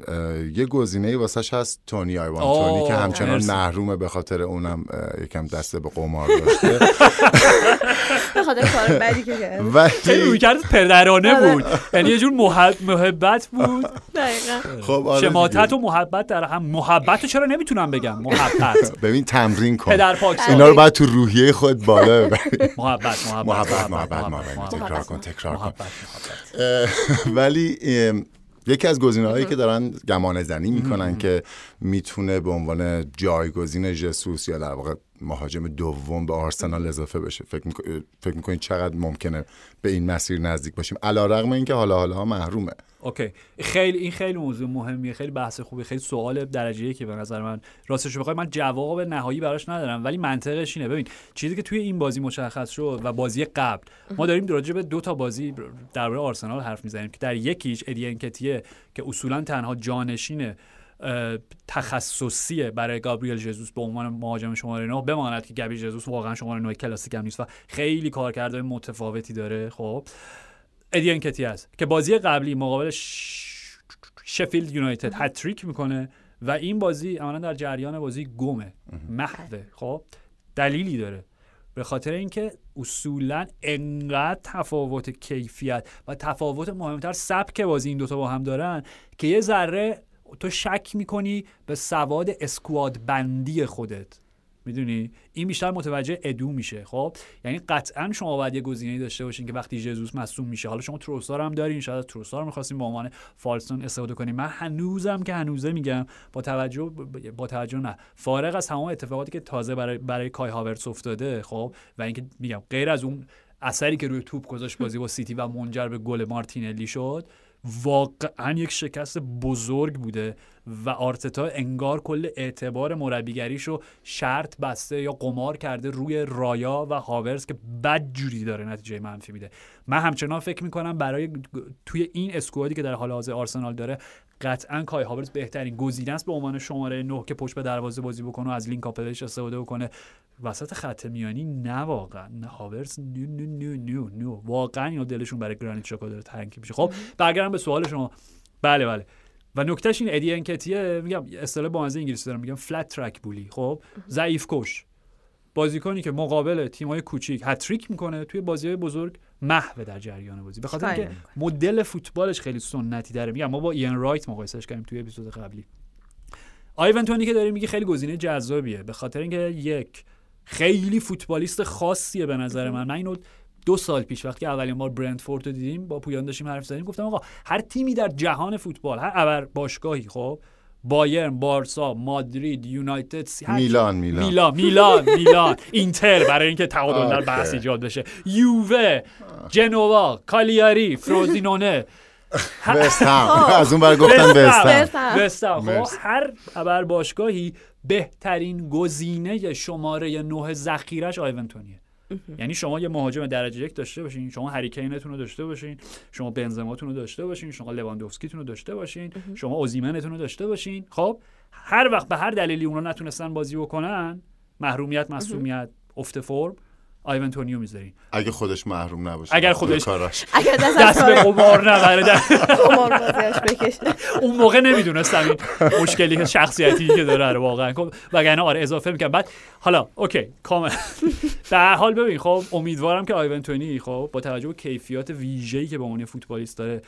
یه گزینه واسش هست تونی آیوان. تونی که همچنان. محرومه به خاطر اونم یکم دسته به قمار داشته. به خاطر کار بدی که کرد. خیلی روی کرد پدرانه آره. بود. یعنی یه جور محب... محبت بود. دقیقا. خب آره شماتت. و محبت در هم. محبت رو چرا نمی‌تونم بگم؟ محبت. ببین تمرین کن. پدر پاک اینا رو باید تو روحیه خود بالا ببری. محبت محبت محبت محبت تکرار کن تکرار کن. ولی یکی از گزینه هایی که دارن گمان زنی می‌کنن که می‌تونه به عنوان جایگزین ژسوس یا در واقع مهاجم دوم به آرسنال اضافه بشه. فکر می‌ک- فکر می‌کنید چقدر ممکنه به این مسیر نزدیک باشیم؟ علا رقم اینکه حالا حالا محرومه. اوکی. خیلی این خیلی موضوع مهمیه خیلی بحث خوبی خیلی سوال درجه که به نظر من. راستش بخوای من جواب نهایی براش ندارم ولی منطقش اینه. ببین چیزی که توی این بازی مشخص شد و بازی قبل ما داریم راجع به دو تا بازی درباره آرسنال حرف می‌زنیم که در یکیش ادی انکتیه که اصولا تنها جانشین اه، تخصصیه برای گابریل ژزوس به عنوان مهاجم شماره 9 بماند که گابریل ژزوس واقعا شماره 9 کلاسیک هم نیست و خیلی کارکردهای متفاوتی داره. خب ادی انکتیا هست که بازی قبلی مقابل ش... شفیلد یونایتد هت‌تریک می‌کنه و این بازی عملا در جریان بازی گمه محوه. خب دلیلی داره. به خاطر اینکه اصولا انقدر تفاوت کیفیت و تفاوت مهمتر سبک بازی این دوتا با هم دارن که یه ذره تو شک می‌کنی به سواد اسکواد بندی خودت. می‌دونی؟ این بیشتر متوجه ادو میشه خب؟ یعنی قطعا شما باید یه گزینه‌ای داشته باشین که وقتی ژزوس مصدوم میشه. حالا شما تروسار هم دارین شاید تروسار می‌خواستین به عنوان فالستون استفاده کنین. من هنوزم که هنوزه میگم با توجه با توجه نه. فارغ از تمام اتفاقاتی که تازه برای برای کای هاورتس افتاده خب؟ و اینکه میگم غیر از اون اثری که روی توپ گذاشت بازی با سیتی و منجر به گل مارتینلی شد واقعا یک شکست بزرگ بوده. و آرتتا انگار کل اعتبار مربیگریشو شرط بسته یا قمار کرده روی رایا و هاورز که بد جوری داره نتیجه منفی میده. من همچنان فکر می‌کنم برای توی این اسکوادی که در حال حاضر آرسنال داره قطعا کای هاورز بهترین گزینه است به عنوان شماره 9 که پشت به دروازه بازی بکنه و از لینک اپلش استفاده بکنه. وسط خط میانی نه واقعا. نه هاورز نو نو نو نو نو واقعا اینا دلشون برای گرانیت شاکا داره تنگ میشه. خب برگردم به سوال شما. بله بله. و نکتهش این ادی انکتیه میگم اصطلاح بامزه انگلیسی دارم میگم فلت ترک بولی خب؟ ضعیف کش. بازیکنی که مقابل تیمای کوچیک هتریک می‌کنه توی بازی های بزرگ محو در جریان بازی. به خاطر اینکه مدل فوتبالش خیلی سنتی داره میگم ما با ایان رایت مقایسهش کردیم توی اپیزود قبلی. آیون تونی که داری میگه خیلی گزینه جذابیه. به خاطر اینکه یک خیلی فوتبالیست خاصیه به نظر من. من اینو دو سال پیش وقتی اولین بار برندفورد رو دیدیم با پویان داشتیم حرف زدیم گفتم آقا هر تیمی در جهان فوتبال هر ابر باشگاهی خب بایرن بارسا مادرید یونایتد میلان میلان. میلان میلان میلان. اینتر برای اینکه تعادل در. بحث ایجاد بشه. یووه جنوا کالیاری فروزینونه. وست هم از اون بر گفتن وستهم. خب مرسی. هر ابر باشگاهی بهترین گزینه شماره نه ذخیرش آیونتونیه یعنی شما یه مهاجم درجه یک داشته باشین شما هریکینتون رو داشته باشین شما بنزماتون رو داشته باشین شما لواندوفسکیتون رو داشته باشین شما اوزیمنتون رو داشته باشین. خب هر وقت به هر دلیلی اونا نتونستن بازی بکنن محرومیت مصدومیت افت فرم آیونتونیو می‌ذارین اگه خودش محروم نباشه اگر خودش- کاراش. اگر دست به قمار نبره در- قمار بکشه. اون موقع نمی‌دونستم این مشکلی شخصیتی که داره رو واقعا. خب وگرنه آره اضافه می‌کنم. بعد حالا اوکی کامل. به هر حال ببین خب امیدوارم که آیونتونی خب با توجه به کیفیات ویژه‌ای که به عنوان فوتبالیست داره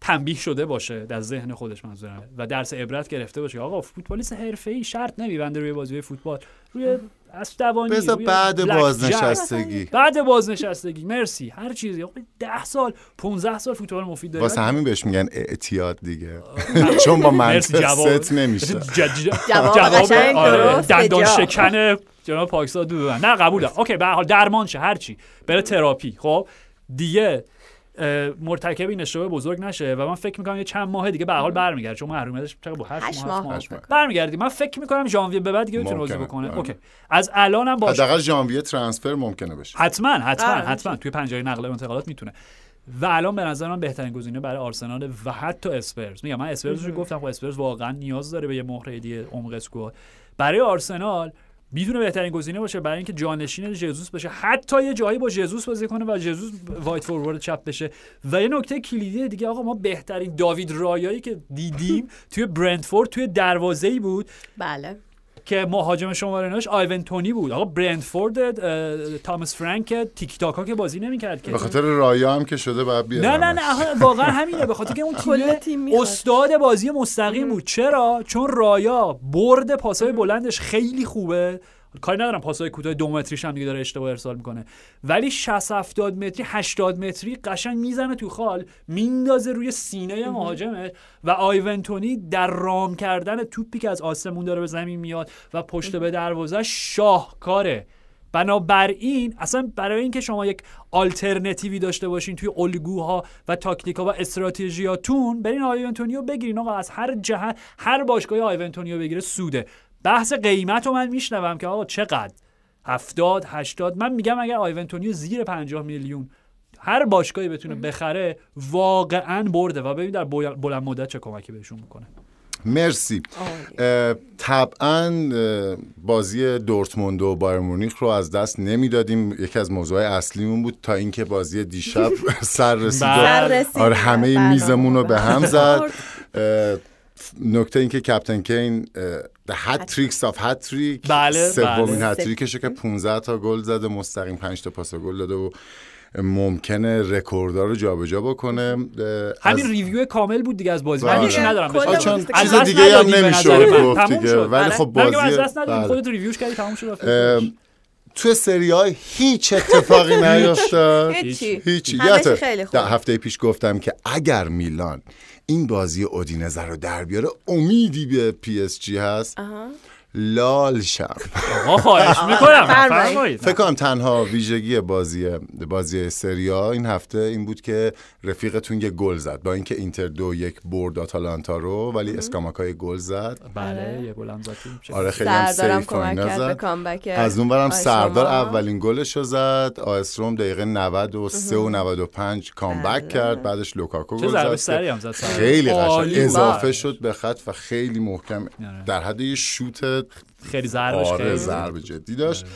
تنبیه شده باشه در ذهن خودش منظورمه و درس عبرت گرفته باشه. آقا فوتبالیست حرفه‌ای شرط نمیبنده روی بازی فوتبال. روی بذار روی بعد بلک بازنشستگی. بعد بازنشستگی. مرسی. هر چیزی. آقا 10 سال 15 سال فوتبال مفید داره واسه همین بهش میگن اعتیاد دیگه. چون با منطق جواب. ست نمیشه. جواب آره، دندان. شکن جناب پاکستان دو نه قبول دارم okay به هر حال درمان شه هر چی. بره تراپی. خب دیگه مرتکب این اشتباه بزرگ نشه و من فکر می‌کنم یه چند ماه دیگه به هر حال برمیگرده. چون محرومیتش چقدر با 8 هشت ماه, ماه. برمیگردی من فکر می‌کنم ژانویه به بعد دیگه بتونه بازی. بکنه. آره. okay. از الانم باشه حداقل ژانویه transfer ممکنه بشه. حتما حتما آره، حتما. توی پنجره نقل و انتقالات می‌تونه. و الان به نظر من بهترین گزینه برای آرسنال و حتی اسپرز. میگم من اسپرز رو گفتم خب اسپرز واقعا نیاز داره به یه مهره دیگه عمق squad برای آرسنال می‌تونه بهترین گزینه باشه برای اینکه جانشین ژزوس بشه. حتی یه جایی با ژزوس بازی کنه و ژزوس وایت فوروارد چپ بشه. و یه نکته کلیدی دیگه آقا ما بهترین داوید رایایی که دیدیم توی برنتفورد توی دروازه‌ای بود. بله. که مهاجم شماره ناش آیونتونی بود. آقا برنتفورد اه، تامس فرانک تیک تاک ها که بازی نمی‌کرد که. به خاطر رایا هم که شده باید بیارم نه نه نه واقعا همینه. به خاطر که اون کل تیم. استاد بازی مستقیم بود. چرا؟ چون رایا برد پاسای بلندش خیلی خوبه. کاری ندارم پاسای کوتاه دو متریش هم دیگه داره اشتباه ارسال می‌کنه. ولی 60 70 متری 80 متری قشنگ می‌زنه تو خال میندازه روی سینه مهاجمه و آیونتونی در رام کردن توپی که از آسمون داره به زمین میاد و پشت به دروازه شاهکاره. بنابراین اصلا برای اینکه شما یک آلترنتیوی داشته باشین توی الگوها و تاکتیکا و استراتژیاتون برین آیونتونیو بگیرین. آقا از هر جهت هر باشگاهی آیونتونیو بگیره سوده. بحث قیمت رو من میشنوم که آقا چقدر؟ هفتاد هشتاد. من میگم اگر آیونتونیو زیر 50 میلیون هر باشگاهی بتونه بخره واقعا برده. و ببین در بل- بلند مدت چه کمکی بهشون می‌کنه. مرسی. اه، طبعا بازی دورتموند و بایر مونیخ رو از دست نمی‌دادیم. یکی از موضوع اصلیمون بود تا اینکه بازی دیشب سر رسید. آره همه میزمون رو به هم زد. نکته این که captain کین the hat tricks of hat trick بله، سومین بله. hat trick شه که 15 تا گل زده مستقیم 5 تا پاس گل داده و ممکنه رکوردها رو جابجا بکنه همین از- review کامل بود دیگه از بازی من بله. هیچی ندارم. چون از چیز دیگه هم نمی‌شد من. گفت دیگه. ولی. خب بازی از دست ندادیم بله. خودت review ش کردی تموم شد ام، تو سری آ هیچ. اتفاقی نیفتاد. هیچی. هیچی. در هفته پیش گفتم که اگر میلان این بازی اودینزه رو در بیاره امیدی به پی اس جی هست. لال شم. آقا خواهش می‌کنم. فکر کنم تنها ویژگی بازی بازی سری آ این هفته این بود که رفیقتون یه گل زد. با اینکه اینتر دو یک برد آتالانتا رو ولی اسکاماکای گل زد. بله یه گلم زد. تو میشه. آره خیلی هم سفت زد. از اون برم سردار. اولین گلش رو زد. آ اس رم دقیقه 93 و 95 comeback کرد. بعدش لوکاکو گل زد هم زد. خیلی قشنگ. اضافه شد به خط و خیلی محکم. آره. در حد یه شوت خیلی ضربش آره خیلی. ضربه جدی داشت.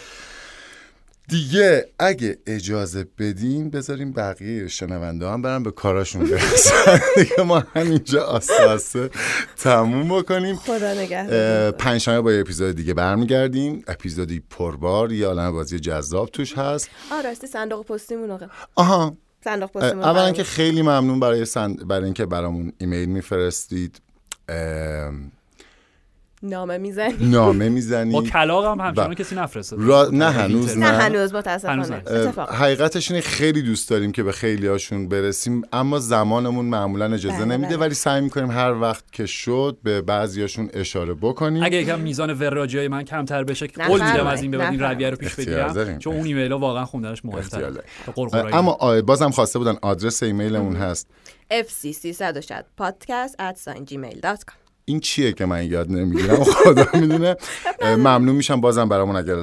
دیگه اگه اجازه بدین بذاریم بقیه شنونده هم برن به کاراشون برسن. دیگه ما همینجا آسته آسته تموم بکنیم. خدا نگهدار. پنجشنبه با یه اپیزود دیگه برمیگردیم. اپیزودی پربار یه عالم بازی جذاب توش هست. آه راستی صندوق پستیمون آقا. آها. صندوق پستیمون اولا. که خیلی ممنون برای سند... برای اینکه برامون ایمیل میفرستید. نامه می‌زنی. نامه با می‌زنی کلاغ هم همچنان. کسی نفرستاد را... نه هنوز نه. نه هنوز متاسفانه. حقیقتش اینه خیلی دوست داریم که به خیلی هاشون برسیم اما زمانمون معمولا اجازه بله، نمیده بله. ولی سعی می‌کنیم هر وقت که شد به بعضیاشون اشاره بکنیم. اگه یکم میزان وراجی های من کمتر بشه قول میدم از این به بعد این رویه رو پیش بگیرم. چون اون ایمیل ها واقعا خوندنش مهمتره. اما بازم خواسته بودن آدرس ایمیلمون هست. Fc360 podcast at gmail.com این چیه که من یاد نمی‌گیرم؟ خدا می‌دونه. ممنون میشم. بازم برامون اگر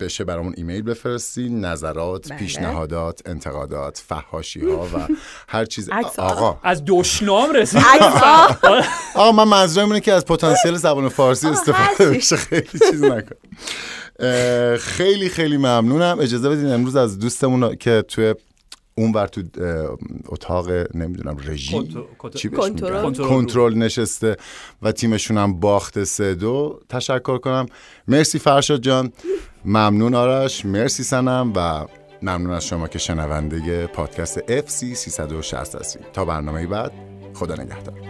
بشه برامون ایمیل بفرستی نظرات بله. پیشنهادات انتقادات فحاشی ها و هر چیز. آقا. از دشنام رسید. آقا من منظورم اینه که از پتانسیل زبان فارسی استفاده. بشه. خیلی چیز نکن خیلی خیلی ممنونم. اجازه بدین امروز از دوستمون که توی اون ور تو اتاق نمی‌دونم رژی. کنترل نشسته و تیمشون هم باخت سه دو تشکر کنم. مرسی فرشاد جان. ممنون آرش. مرسی سنم و ممنون از شما که شنونده پادکست FC 360 هستید. تا برنامه بعد خدا نگهدار.